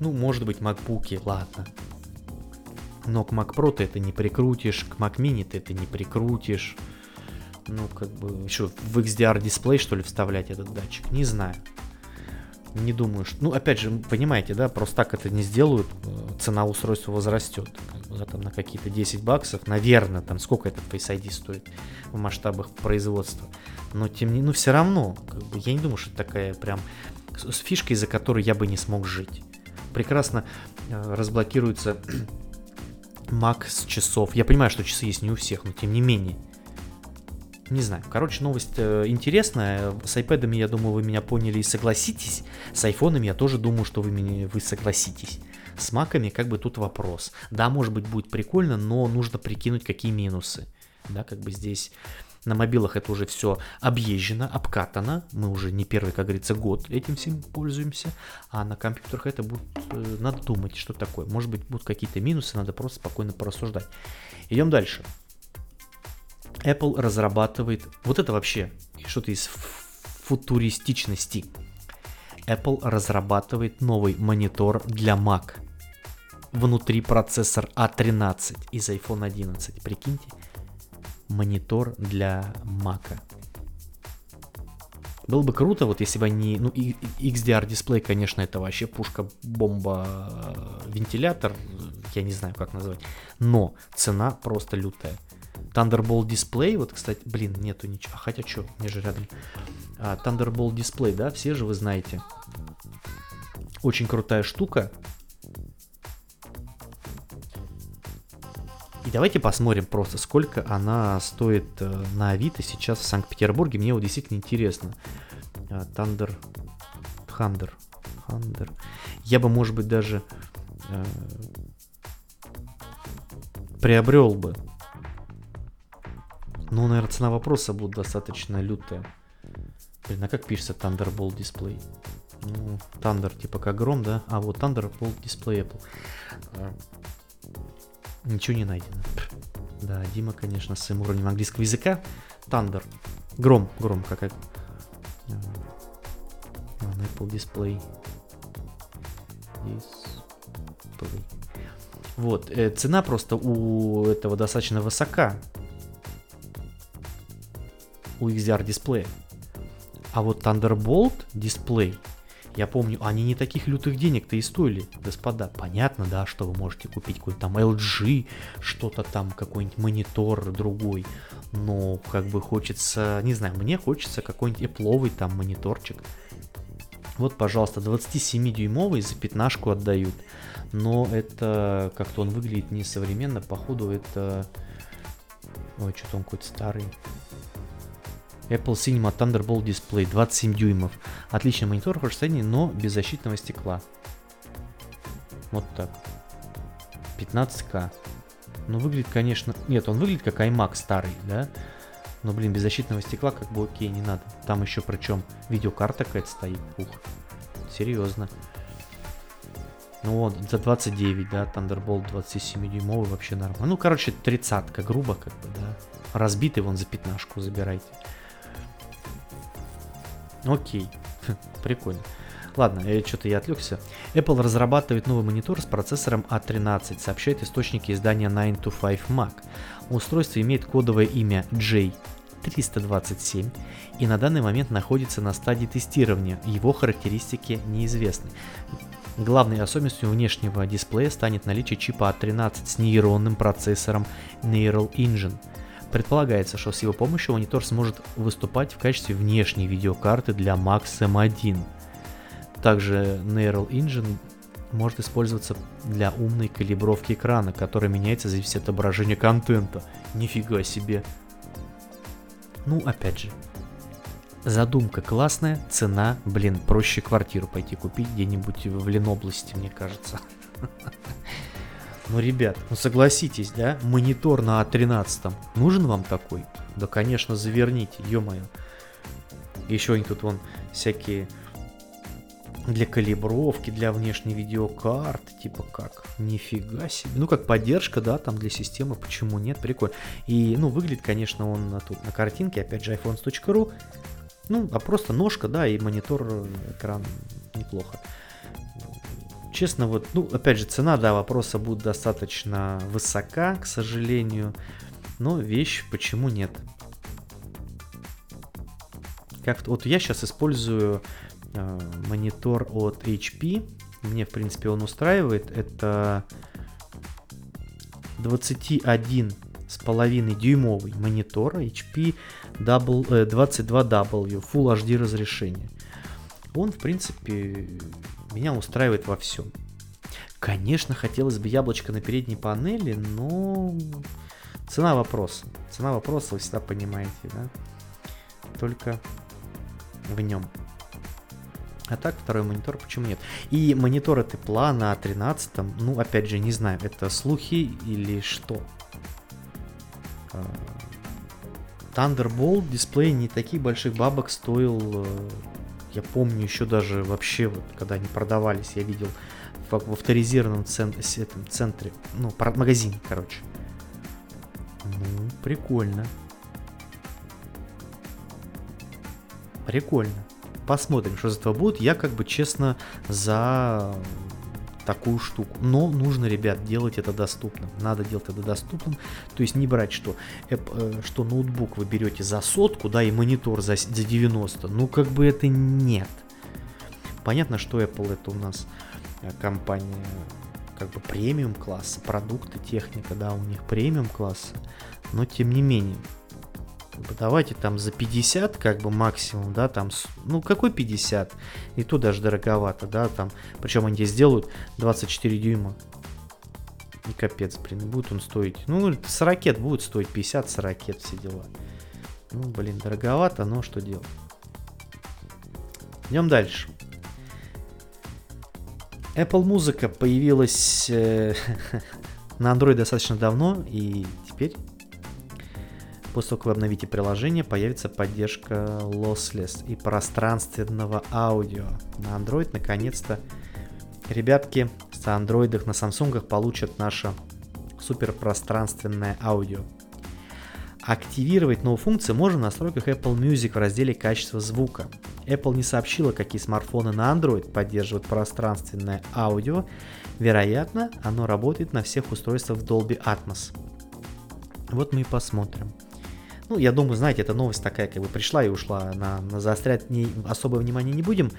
Ну, может быть, MacBook, ладно. Но к Mac Pro ты это не прикрутишь, к Mac Mini ты это не прикрутишь. Ну, как бы, еще в XDR дисплей, что ли, вставлять этот датчик, не знаю. Не думаю, что... Ну, опять же, понимаете, да, просто так это не сделают, э, цена устройства возрастет. Как там, на какие-то 10 баксов, наверное, там сколько этот Face ID стоит в масштабах производства. Но тем не ну все равно, как бы, я не думаю, что это такая прям с фишкой, из-за которой я бы не смог жить. Прекрасно э, разблокируется Mac с часов. Я понимаю, что часы есть не у всех, но тем не менее. Не знаю. Короче, новость э, интересная. С iPad, я думаю, вы меня поняли и согласитесь. С айфонами я тоже думаю, что вы, меня, вы согласитесь. С маками как бы тут вопрос. Да, может быть, будет прикольно, но нужно прикинуть, какие минусы. Да, как бы здесь на мобилах это уже все объезжено, обкатано. Мы уже не первый, как говорится, год этим всем пользуемся. А на компьютерах это будет... Э, надо думать, что такое. Может быть, будут какие-то минусы, надо просто спокойно порассуждать. Идем дальше. Apple разрабатывает, вот это вообще что-то из футуристичности. Apple разрабатывает новый монитор для Mac. Внутри процессор A13 а из iPhone 11. Прикиньте, монитор для Mac. Было бы круто, вот если бы они... Ну, XDR дисплей, конечно, это вообще пушка, бомба, вентилятор, я не знаю, как назвать. Но цена просто лютая. Thunderbolt Display, вот, кстати, блин, нету ничего. А хотя что, мне же рядом. А, Thunderbolt Display, да, все же вы знаете. Очень крутая штука. И давайте посмотрим просто, сколько она стоит э, на Авито сейчас в Санкт-Петербурге. Мне вот действительно интересно. А, Thunder... Thunder. Thunder. Я бы, может быть, даже э, приобрел бы ну, наверное, цена вопроса будет достаточно лютая. Блин, а как пишется Thunderbolt Display? Ну, Thunder типа как гром, да? А вот Thunderbolt Display Apple. А, ничего не найдено. Да, Дима, конечно, с своим уровнем английского языка. Thunder. Гром, гром, какая. А, Apple Display. Display. Вот, э, цена просто у этого достаточно высока у XDR дисплея. А вот Thunderbolt дисплей, я помню, они не таких лютых денег-то и стоили, господа. Понятно, да, что вы можете купить какой-то там LG, что-то там, какой-нибудь монитор другой. Но как бы хочется, не знаю, мне хочется какой-нибудь Apple там мониторчик. Вот, пожалуйста, 27-дюймовый за пятнашку отдают. Но это как-то он выглядит несовременно. Походу это... Ой, что-то он какой-то старый. Apple Cinema Thunderbolt Display 27 дюймов. Отличный монитор в состоянии, но без защитного стекла. Вот так. 15к. Ну, выглядит, конечно... Нет, он выглядит как iMac старый, да? Но, блин, без защитного стекла как бы окей, не надо. Там еще причем видеокарта какая-то стоит. Ух, серьезно. Ну вот, за 29, да, Thunderbolt 27-дюймовый вообще нормально. Ну, короче, тридцатка, грубо как бы, да. Разбитый вон за пятнашку забирайте. Окей, прикольно. Ладно, что-то я отвлекся. Apple разрабатывает новый монитор с процессором A13, а сообщает источники издания 9to5 Mac. Устройство имеет кодовое имя J327 и на данный момент находится на стадии тестирования. Его характеристики неизвестны. Главной особенностью внешнего дисплея станет наличие чипа A13 а с нейронным процессором Neural Engine – Предполагается, что с его помощью монитор сможет выступать в качестве внешней видеокарты для Max M1. Также Neural Engine может использоваться для умной калибровки экрана, которая меняется в зависимости от отображения контента. Нифига себе. Ну, опять же, задумка классная, цена, блин, проще квартиру пойти купить где-нибудь в Ленобласти, мне кажется. Ну, ребят, ну согласитесь, да, монитор на А13, нужен вам такой? Да, конечно, заверните, ё-моё. Еще они тут вон всякие для калибровки, для внешней видеокарты, типа как, нифига себе. Ну, как поддержка, да, там для системы, почему нет, прикольно. И, ну, выглядит, конечно, он тут на картинке, опять же, iPhones.ru, ну, а просто ножка, да, и монитор, экран неплохо. Честно, вот, ну, опять же, цена, да, вопроса будет достаточно высока, к сожалению. Но вещь, почему нет? Как вот я сейчас использую э, монитор от HP. Мне, в принципе, он устраивает. Это 21 с половиной дюймовый монитор HP double, э, 22W Full HD разрешение. Он, в принципе, меня устраивает во всем. Конечно, хотелось бы яблочко на передней панели, но цена вопроса. Цена вопроса вы всегда понимаете, да? Только в нем. А так, второй монитор, почему нет? И монитор тепла на 13 ну, опять же, не знаю, это слухи или что. А, Thunderbolt дисплей не таких больших бабок стоил, э, я помню еще даже вообще, вот, когда они продавались, я видел в, в авторизированном цен, этом центре, ну, магазине, короче. Ну, прикольно. Прикольно. Посмотрим, что из этого будет. Я, как бы, честно, за такую штуку. Но нужно, ребят, делать это доступным. Надо делать это доступным. То есть не брать, что, э, что ноутбук вы берете за сотку, да, и монитор за, за 90. Ну, как бы это нет. Понятно, что Apple это у нас э, компания как бы премиум класса, продукты, техника, да, у них премиум класса. Но тем не менее, давайте там за 50 как бы максимум, да, там, ну какой 50? И то даже дороговато, да, там, причем они здесь делают 24 дюйма. И капец, блин, будет он стоить, ну, с ракет будет стоить 50 с ракет все дела. Ну, блин, дороговато, но что делать. Идем дальше. Apple Музыка появилась э, на Android достаточно давно, и теперь После того, как вы обновите приложение, появится поддержка lossless и пространственного аудио. На Android наконец-то ребятки с андроидах на Samsung получат наше суперпространственное аудио. Активировать новую функцию можно в настройках Apple Music в разделе «Качество звука». Apple не сообщила, какие смартфоны на Android поддерживают пространственное аудио. Вероятно, оно работает на всех устройствах Dolby Atmos. Вот мы и посмотрим. Ну, я думаю, знаете, эта новость такая, как бы пришла и ушла. На, на заострять не, особое внимание не будем.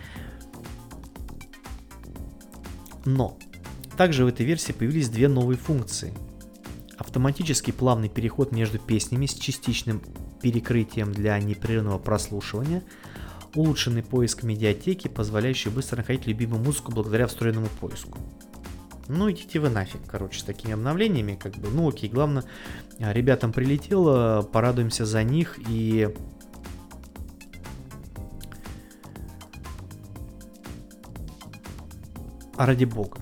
Но также в этой версии появились две новые функции. Автоматический плавный переход между песнями с частичным перекрытием для непрерывного прослушивания, улучшенный поиск медиатеки, позволяющий быстро находить любимую музыку благодаря встроенному поиску. Ну идите вы нафиг, короче, с такими обновлениями, как бы, ну окей, главное, а, ребятам прилетело, порадуемся за них и... А ради бога.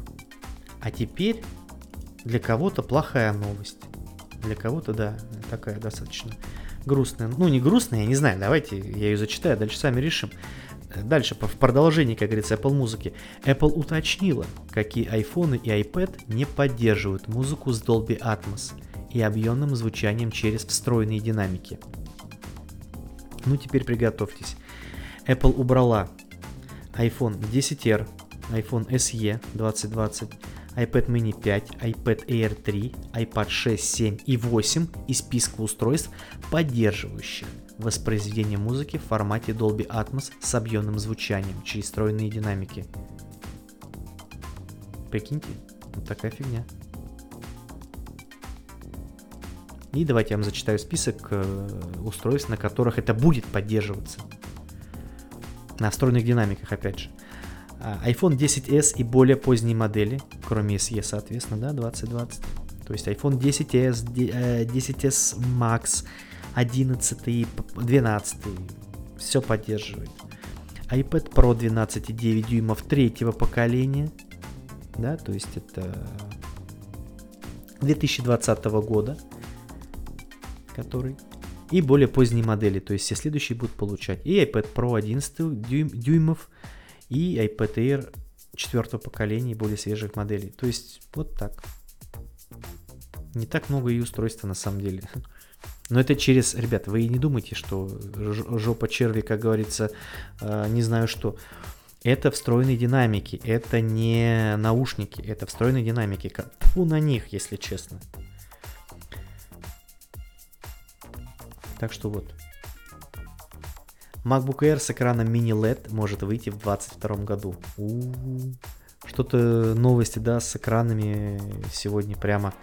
А теперь для кого-то плохая новость. Для кого-то, да, такая достаточно грустная. Ну, не грустная, я не знаю, давайте я ее зачитаю, дальше сами решим. Дальше, в продолжении, как говорится, Apple музыки. Apple уточнила, какие iPhone и iPad не поддерживают музыку с Dolby Atmos и объемным звучанием через встроенные динамики. Ну, теперь приготовьтесь. Apple убрала iPhone 10R, iPhone SE 2020, iPad mini 5, iPad Air 3, iPad 6, 7 и 8 из списка устройств, поддерживающих воспроизведение музыки в формате Dolby Atmos с объемным звучанием через встроенные динамики. Прикиньте, вот такая фигня. И давайте я вам зачитаю список э, устройств, на которых это будет поддерживаться. На встроенных динамиках, опять же. А, iPhone 10s и более поздние модели, кроме SE, соответственно, да, 2020. То есть iPhone 10s, 10s э, Max, 11, 12, все поддерживает. iPad Pro 12,9 дюймов третьего поколения, да, то есть это 2020 года, который и более поздние модели, то есть все следующие будут получать. И iPad Pro 11 дюйм, дюймов, и iPad Air четвертого поколения и более свежих моделей. То есть вот так. Не так много и устройства на самом деле. Но это через, ребят, вы не думайте, что жопа черви, как говорится, э, не знаю что. Это встроенные динамики, это не наушники, это встроенные динамики. Фу на них, если честно. Так что вот. MacBook Air с экраном Mini LED может выйти в 2022 году. У-у-у. Что-то новости, да, с экранами сегодня прямо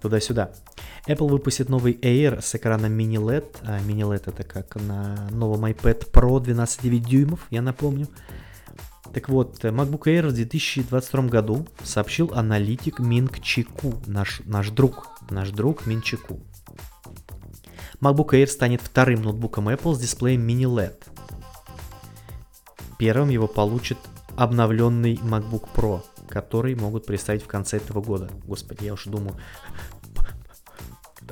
туда-сюда. Apple выпустит новый Air с экраном Mini LED. А Mini LED это как на новом iPad Pro 12,9 дюймов, я напомню. Так вот, MacBook Air в 2022 году сообщил аналитик Минг Чику, наш, наш друг, наш друг Мин Чику. MacBook Air станет вторым ноутбуком Apple с дисплеем Mini LED. Первым его получит обновленный MacBook Pro, который могут представить в конце этого года. Господи, я уже думаю,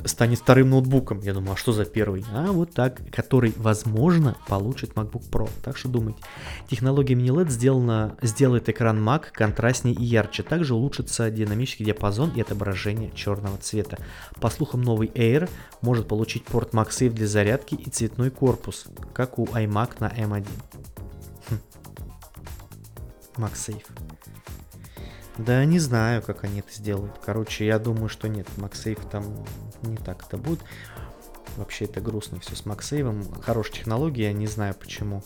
станет вторым ноутбуком. Я думаю, а что за первый? А вот так, который, возможно, получит MacBook Pro. Так что думайте. Технология Mini LED сделана, сделает экран Mac контрастнее и ярче. Также улучшится динамический диапазон и отображение черного цвета. По слухам, новый Air может получить порт MagSafe для зарядки и цветной корпус, как у iMac на M1. Хм. MagSafe. Да не знаю, как они это сделают. Короче, я думаю, что нет, MagSafe там не так это будет. Вообще это грустно все с MagSafe. Хорошая технология, не знаю почему.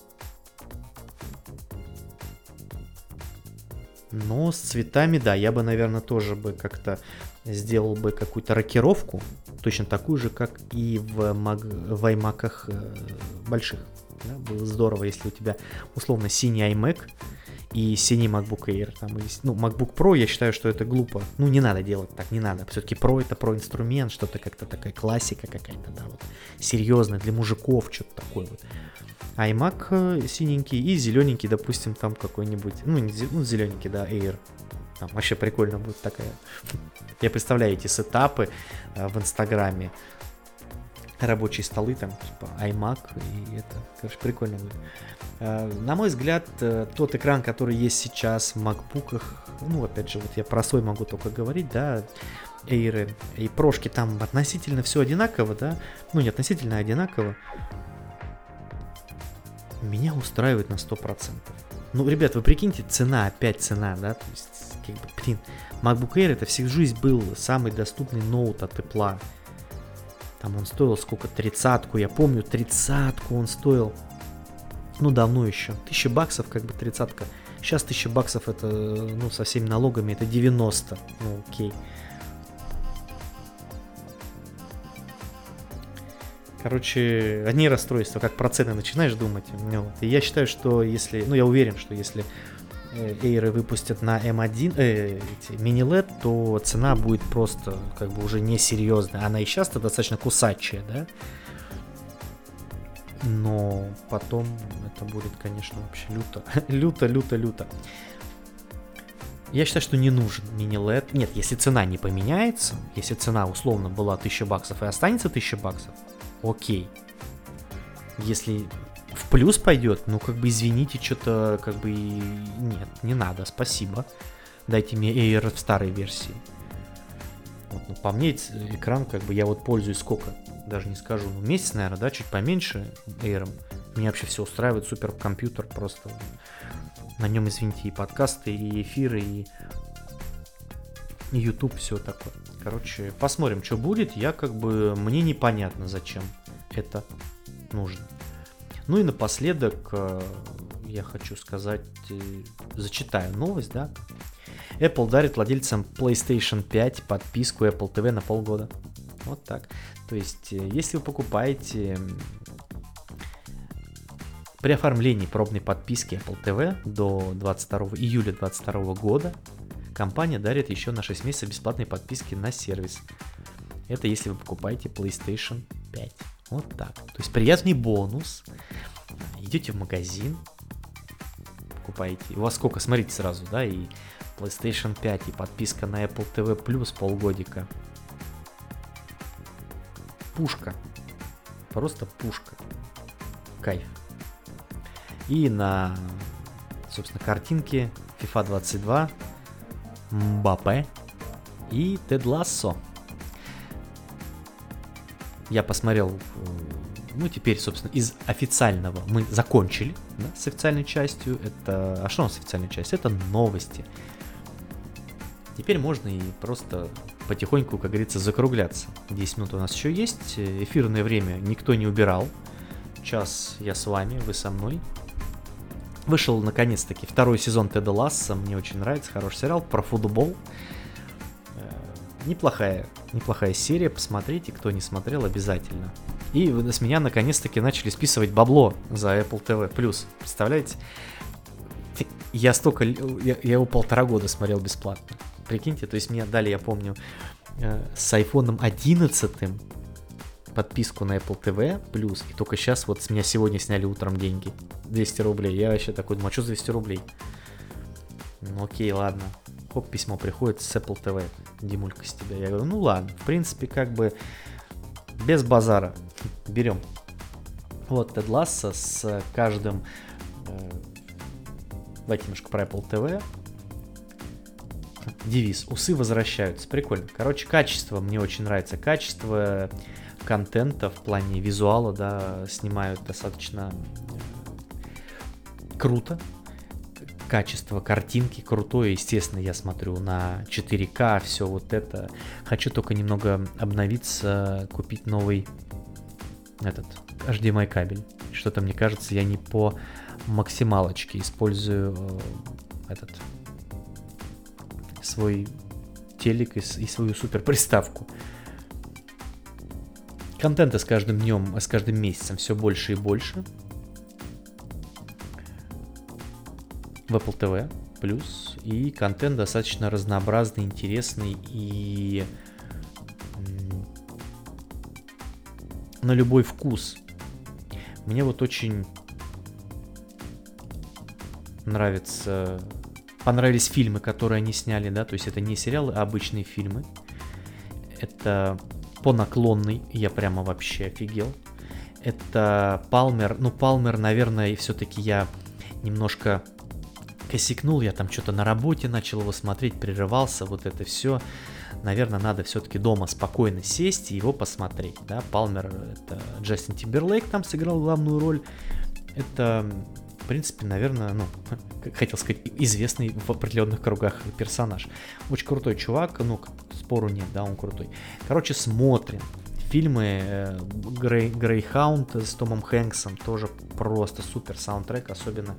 Но с цветами, да, я бы, наверное, тоже бы как-то сделал бы какую-то рокировку, точно такую же, как и в, маг... в iMac э, больших. Да? Было здорово, если у тебя условно синий iMac, и синий MacBook Air. Там, и, ну, MacBook Pro, я считаю, что это глупо. Ну, не надо делать так, не надо. Все-таки Pro это про инструмент, что-то как-то такая классика какая-то, да, вот. Серьезная, для мужиков, что-то такое вот. А iMac э, синенький и зелененький, допустим, там какой-нибудь, ну, не, ну зелененький, да, Air. Там вообще прикольно будет такая. Я представляю эти сетапы э, в Инстаграме рабочие столы, там, типа iMac, и это, короче, прикольно будет. Э, на мой взгляд, э, тот экран, который есть сейчас в MacBook, ну, опять же, вот я про свой могу только говорить, да, Air и прошки там относительно все одинаково, да, ну, не относительно а одинаково, меня устраивает на 100%. Ну, ребят, вы прикиньте, цена, опять цена, да, то есть, как бы, блин, MacBook Air это всю жизнь был самый доступный ноут от Apple. Там он стоил сколько, тридцатку, я помню, тридцатку он стоил. Ну, давно еще. Тысяча баксов, как бы тридцатка. Сейчас тысяча баксов это, ну, со всеми налогами, это 90. Ну, окей. Короче, одни расстройства, как про цены начинаешь думать. Ну, вот. И я считаю, что если, ну я уверен, что если Эйры выпустят на M1, э, мини-LED, то цена будет просто как бы уже несерьезная. Она и сейчас-то достаточно кусачая, да? Но потом это будет, конечно, вообще люто. люто, люто, люто. Я считаю, что не нужен мини-LED. Нет, если цена не поменяется, если цена условно была 1000 баксов и останется 1000 баксов, окей. Если в плюс пойдет, ну как бы извините, что-то как бы нет, не надо, спасибо. Дайте мне Air в старой версии. Вот, ну, по мне экран как бы я вот пользуюсь сколько, даже не скажу, ну месяц, наверное, да, чуть поменьше Air. Меня вообще все устраивает, супер компьютер просто. На нем, извините, и подкасты, и эфиры, и YouTube, все такое. Короче, посмотрим, что будет. Я как бы, мне непонятно, зачем это нужно. Ну и напоследок э, я хочу сказать, э, зачитаю новость, да. Apple дарит владельцам PlayStation 5 подписку Apple TV на полгода. Вот так. То есть, э, если вы покупаете при оформлении пробной подписки Apple TV до 22 июля 2022 года, компания дарит еще на 6 месяцев бесплатной подписки на сервис. Это если вы покупаете PlayStation 5. Вот так. То есть приятный бонус. Идете в магазин, покупаете. У вас сколько? Смотрите сразу, да, и PlayStation 5, и подписка на Apple TV Plus полгодика. Пушка. Просто пушка. Кайф. И на, собственно, картинке FIFA 22, Мбаппе и Тед Лассо я посмотрел, э, ну, теперь, собственно, из официального мы закончили да, с официальной частью. Это, а что у нас официальная часть? Это новости. Теперь можно и просто потихоньку, как говорится, закругляться. 10 минут у нас еще есть. Эфирное время никто не убирал. час я с вами, вы со мной. Вышел наконец-таки второй сезон Теда Ласса, мне очень нравится, хороший сериал про футбол. Э, неплохая, неплохая серия, посмотрите, кто не смотрел, обязательно. И с меня наконец-таки начали списывать бабло за Apple TV+. Представляете? Я столько... Я, я его полтора года смотрел бесплатно. Прикиньте, то есть мне дали, я помню, э, с iPhone 11 подписку на Apple TV плюс, и только сейчас вот с меня сегодня сняли утром деньги. 200 рублей. Я вообще такой думаю, а что за 200 рублей? Ну окей, ладно. Хоп, письмо приходит с Apple TV. Димулька с тебя. Я говорю, ну ладно, в принципе, как бы без базара. Берем. Вот Тед Ласса с каждым... Э, давайте немножко про Apple TV. Девиз. Усы возвращаются. Прикольно. Короче, качество мне очень нравится. Качество контента в плане визуала, да, снимают достаточно круто. Качество картинки крутое, естественно, я смотрю на 4К, все вот это. Хочу только немного обновиться, купить новый этот HDMI кабель. Что-то мне кажется, я не по максималочке использую э, этот свой телек и, и свою супер приставку. Контента с каждым днем, с каждым месяцем все больше и больше. В Apple TV плюс. И контент достаточно разнообразный, интересный и на любой вкус. Мне вот очень нравится, понравились фильмы, которые они сняли, да, то есть это не сериалы, а обычные фильмы. Это по наклонной, я прямо вообще офигел. Это Палмер, ну Палмер, наверное, все-таки я немножко косякнул, я там что-то на работе начал его смотреть, прерывался, вот это все. Наверное, надо все-таки дома спокойно сесть и его посмотреть, да. Палмер, это Джастин Тимберлейк там сыграл главную роль. Это в принципе, наверное, ну, хотел сказать, известный в определенных кругах персонаж. Очень крутой чувак, ну, спору нет, да, он крутой. Короче, смотрим. Фильмы э, Грей, Грейхаунд с Томом Хэнксом тоже просто супер саундтрек, особенно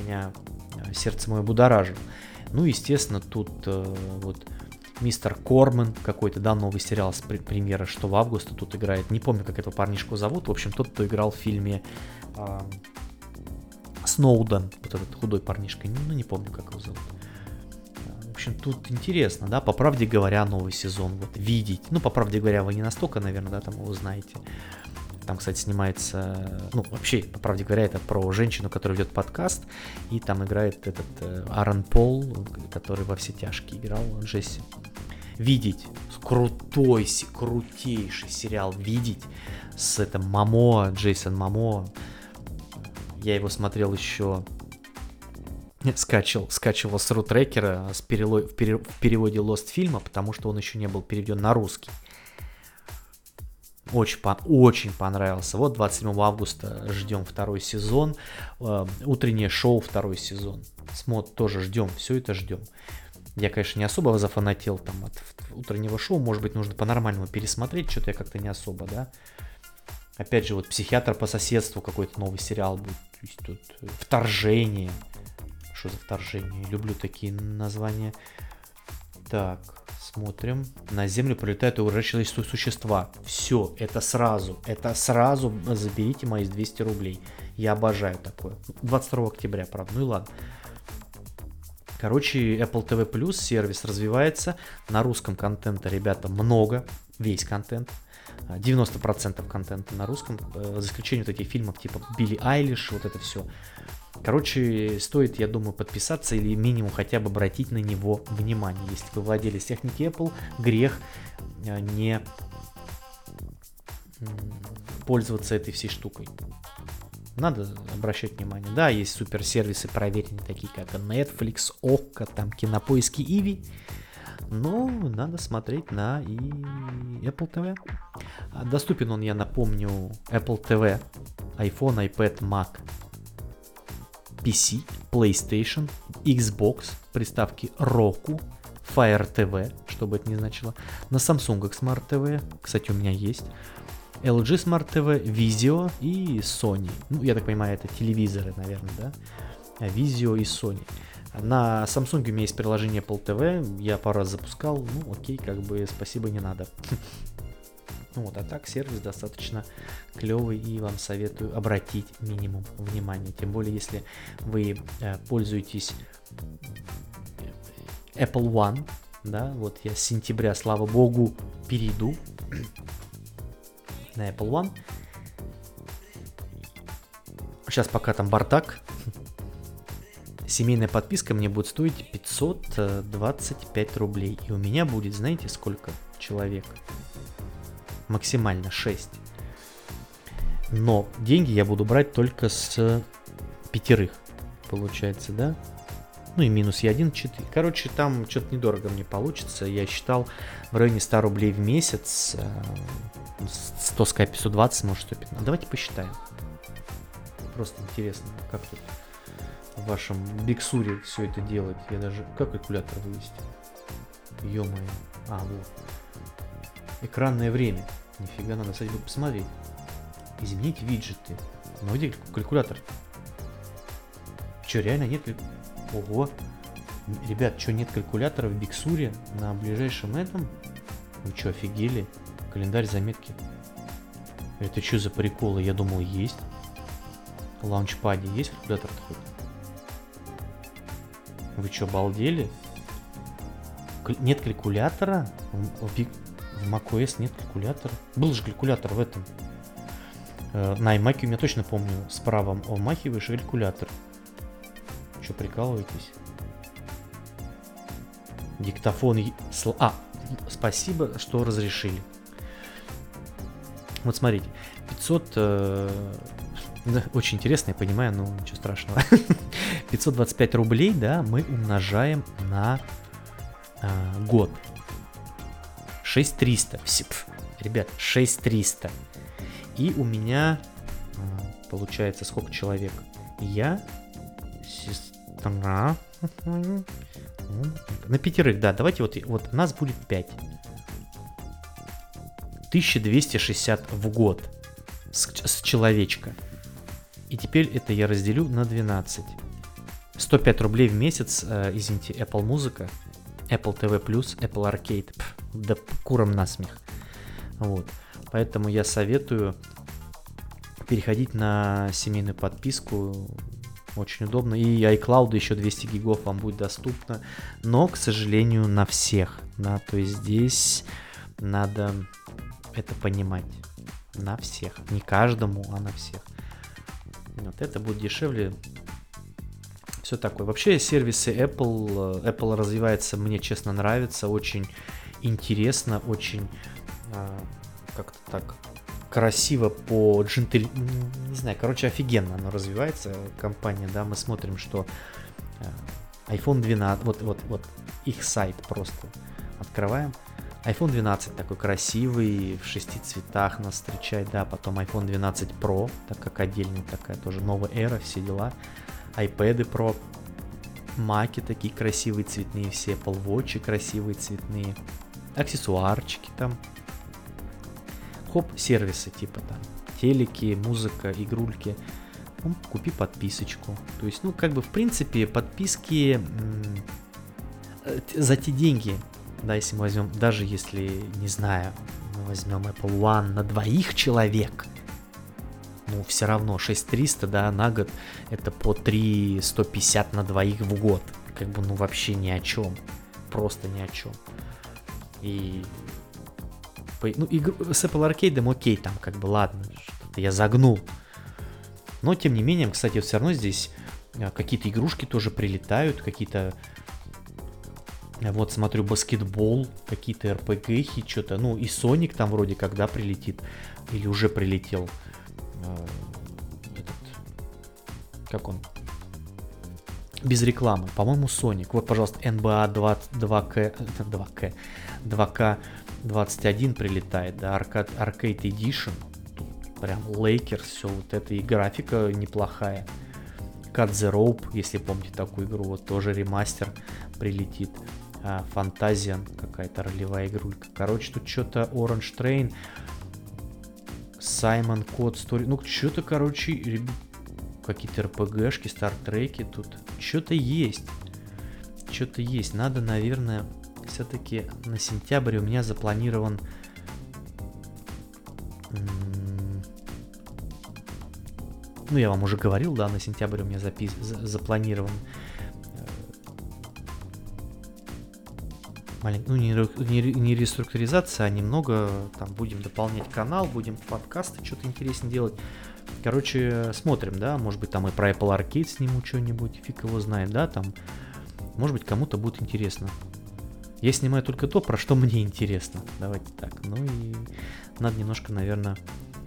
меня э, сердце мое будоражил. Ну, естественно, тут э, вот мистер Корман какой-то, да, новый сериал с премьеры, что в августе тут играет. Не помню, как этого парнишку зовут. В общем, тот, кто играл в фильме э, Сноуден, вот этот худой парнишка, ну не помню, как его зовут. В общем, тут интересно, да, по правде говоря, новый сезон, вот, видеть. Ну, по правде говоря, вы не настолько, наверное, да, там его знаете. Там, кстати, снимается, ну, вообще, по правде говоря, это про женщину, которая ведет подкаст, и там играет этот э, Аарон Пол, который во все тяжкие играл, Джесси. Видеть, крутой, крутейший сериал, видеть с этим Мамо, Джейсон Мамо, я его смотрел еще скачивал, скачивал с рутрекера с перело, в, пере, в переводе Lost фильма, потому что он еще не был переведен на русский. Очень, очень понравился. Вот 27 августа ждем второй сезон. Э, утреннее шоу второй сезон. Смот тоже ждем. Все это ждем. Я, конечно, не особо зафанател там от утреннего шоу. Может быть, нужно по-нормальному пересмотреть. Что-то я как-то не особо, да. Опять же, вот психиатр по соседству какой-то новый сериал будет. То есть тут э, вторжение. Что за вторжение? Люблю такие названия. Так, смотрим. На Землю прилетают человеческие существа. Все, это сразу. Это сразу заберите мои 200 рублей. Я обожаю такое. 22 октября, правда. Ну и ладно. Короче, Apple TV Plus сервис развивается. На русском контента, ребята, много. Весь контент. 90% контента на русском, э, за исключением таких фильмов типа Билли Айлиш, вот это все. Короче, стоит, я думаю, подписаться или минимум хотя бы обратить на него внимание. Если вы владелец техники Apple, грех э, не пользоваться этой всей штукой. Надо обращать внимание. Да, есть суперсервисы проверенные, такие как Netflix, Okko, там кинопоиски Иви. Но надо смотреть на и Apple TV. А, доступен он, я напомню, Apple TV, iPhone, iPad, Mac, PC, PlayStation, Xbox, приставки Roku, Fire TV, что бы это ни значило, на Samsung Smart TV, кстати, у меня есть, LG Smart TV, Vizio и Sony. Ну, я так понимаю, это телевизоры, наверное, да? Vizio и Sony. На Samsung у меня есть приложение Apple TV, я пару раз запускал, ну окей, как бы спасибо, не надо. Ну вот, а так сервис достаточно клевый и вам советую обратить минимум внимания. Тем более, если вы э, пользуетесь Apple One, да, вот я с сентября, слава богу, перейду на Apple One. Сейчас пока там бардак, семейная подписка мне будет стоить 525 рублей. И у меня будет, знаете, сколько человек? Максимально 6. Но деньги я буду брать только с пятерых, получается, да? Ну и минус я 1, 4. Короче, там что-то недорого мне получится. Я считал в районе 100 рублей в месяц. 100 э, скай 520, может 115. Давайте посчитаем. Просто интересно, как тут в вашем Биксуре все это делать. Я даже... Как калькулятор вывести? ё А, вот. Экранное время. Нифига, надо, кстати, посмотреть. Измените виджеты. Ну где калькулятор? Че, реально нет? Ого. Ребят, что нет калькулятора в Биксуре на ближайшем этом? Вы что, офигели? Календарь заметки. Это что за приколы? Я думал, есть. Лаунчпаде есть калькулятор хоть? Вы что, балдели? Нет калькулятора? MacOS нет калькулятора? Был же калькулятор в этом. Э, на iMac у меня точно помню, справа вмахиваешь калькулятор. Что, прикалываетесь? Диктофон... А, спасибо, что разрешили. Вот смотрите, 500... Э, очень интересно, я понимаю, но ничего страшного. 525 рублей, да, мы умножаем на э, год. 6300. Пф, ребят, 6300. И у меня э, получается сколько человек? Я, сестра... На пятерых, да, давайте вот, вот нас будет 5. 1260 в год с, с человечка. И теперь это я разделю на 12. 105 рублей в месяц, э, извините, Apple Музыка, Apple TV+, Apple Arcade. Пф, да куром насмех. Вот. Поэтому я советую переходить на семейную подписку. Очень удобно. И iCloud еще 200 гигов вам будет доступно. Но, к сожалению, на всех. Да, то есть здесь надо это понимать. На всех. Не каждому, а на всех. Вот это будет дешевле. Все такое. Вообще сервисы Apple, э, Apple развивается, мне честно нравится, очень интересно, очень а, как-то так красиво по джентель... Не знаю, короче, офигенно оно развивается, компания, да, мы смотрим, что э, iPhone 12, вот, вот, вот их сайт просто открываем, iPhone 12 такой красивый, в шести цветах нас встречает, да, потом iPhone 12 Pro, так как отдельная такая тоже новая эра, все дела, iPad Pro, маки такие красивые цветные, все Apple Watch красивые цветные, аксессуарчики там, хоп, сервисы типа там, телеки, музыка, игрульки, ну, купи подписочку, то есть, ну, как бы, в принципе, подписки э, за те деньги, да, если мы возьмем, даже если, не знаю, мы возьмем Apple One на двоих человек, ну, все равно 6300, да, на год, это по 3150 на двоих в год. Как бы, ну, вообще ни о чем. Просто ни о чем. И... Ну, игру... с Apple Arcade окей, там, как бы, ладно, что-то я загнул. Но, тем не менее, кстати, все равно здесь а, какие-то игрушки тоже прилетают, какие-то вот смотрю баскетбол, какие-то RPG, что-то. Ну и Соник там вроде когда прилетит. Или уже прилетел. Э, этот, как он? Без рекламы. По-моему, Соник. Вот, пожалуйста, NBA 22K, 2K, 2K 21 прилетает, да, Arcade, Arcade Edition. Тут прям Lakers, все вот это, и графика неплохая. Cut the Rope, если помните такую игру, вот тоже ремастер прилетит. Фантазия какая-то ролевая игрулька. Короче, тут что-то Orange Train Саймон Код Стори. Ну, что-то, короче, какие-то РПГшки, стартреки тут. Что-то есть. Что-то есть. Надо, наверное, все-таки на сентябрь у меня запланирован ну, я вам уже говорил, да, на сентябрь у меня запис... запланирован э, малень... ну, не, не, не реструктуризация, а немного там будем дополнять канал, будем подкасты что-то интереснее делать. Короче, смотрим, да, может быть, там и про Apple Arcade сниму что-нибудь, фиг его знает, да, там, может быть, кому-то будет интересно. Я снимаю только то, про что мне интересно. Давайте так. Ну и надо немножко, наверное,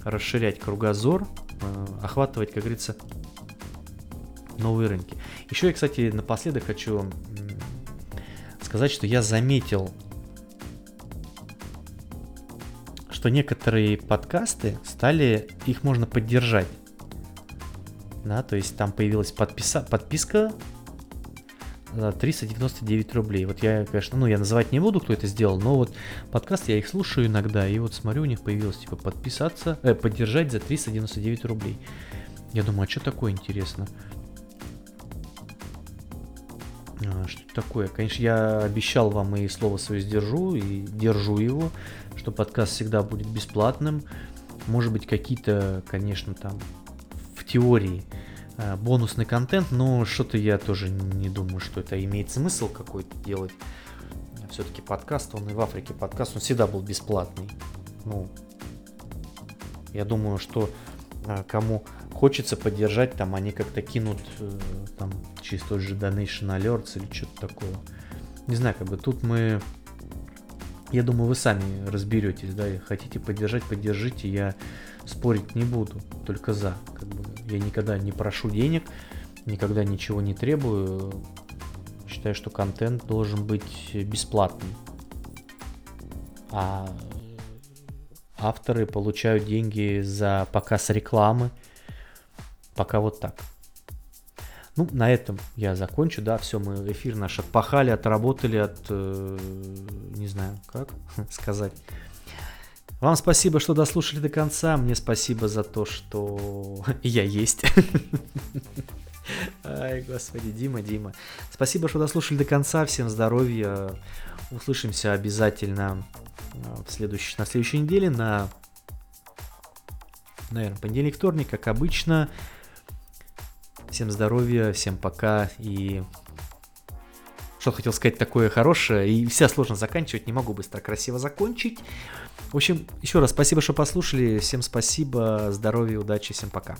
расширять кругозор, э, охватывать, как говорится, новые рынки. Еще я, кстати, напоследок хочу сказать, что я заметил, что некоторые подкасты стали, их можно поддержать. Да, то есть там появилась подписа, подписка 399 рублей. Вот я, конечно, ну я называть не буду, кто это сделал, но вот подкаст я их слушаю иногда, и вот смотрю, у них появилось типа подписаться, э, поддержать за 399 рублей. Я думаю, а что такое интересно? А, что такое? Конечно, я обещал вам и слово свое сдержу, и держу его, что подкаст всегда будет бесплатным. Может быть, какие-то, конечно, там в теории Э, бонусный контент, но что-то я тоже не думаю, что это имеет смысл какой-то делать. Все-таки подкаст, он и в Африке подкаст, он всегда был бесплатный. Ну, я думаю, что э, кому хочется поддержать, там они как-то кинут э, там через тот же Donation Alerts или что-то такое. Не знаю, как бы тут мы я думаю, вы сами разберетесь, да, хотите поддержать, поддержите, я спорить не буду, только за. Как бы я никогда не прошу денег, никогда ничего не требую. Считаю, что контент должен быть бесплатный. А авторы получают деньги за показ рекламы. Пока вот так. Ну, на этом я закончу, да, все, мы эфир наш отпахали, отработали, от, э, не знаю, как сказать. Вам спасибо, что дослушали до конца, мне спасибо за то, что я есть. Ай, господи, Дима, Дима. Спасибо, что дослушали до конца, всем здоровья, услышимся обязательно э, в следующей, на следующей неделе, на, наверное, понедельник, вторник, как обычно. Всем здоровья, всем пока и что хотел сказать такое хорошее, и вся сложно заканчивать, не могу быстро красиво закончить. В общем, еще раз спасибо, что послушали, всем спасибо, здоровья, удачи, всем пока.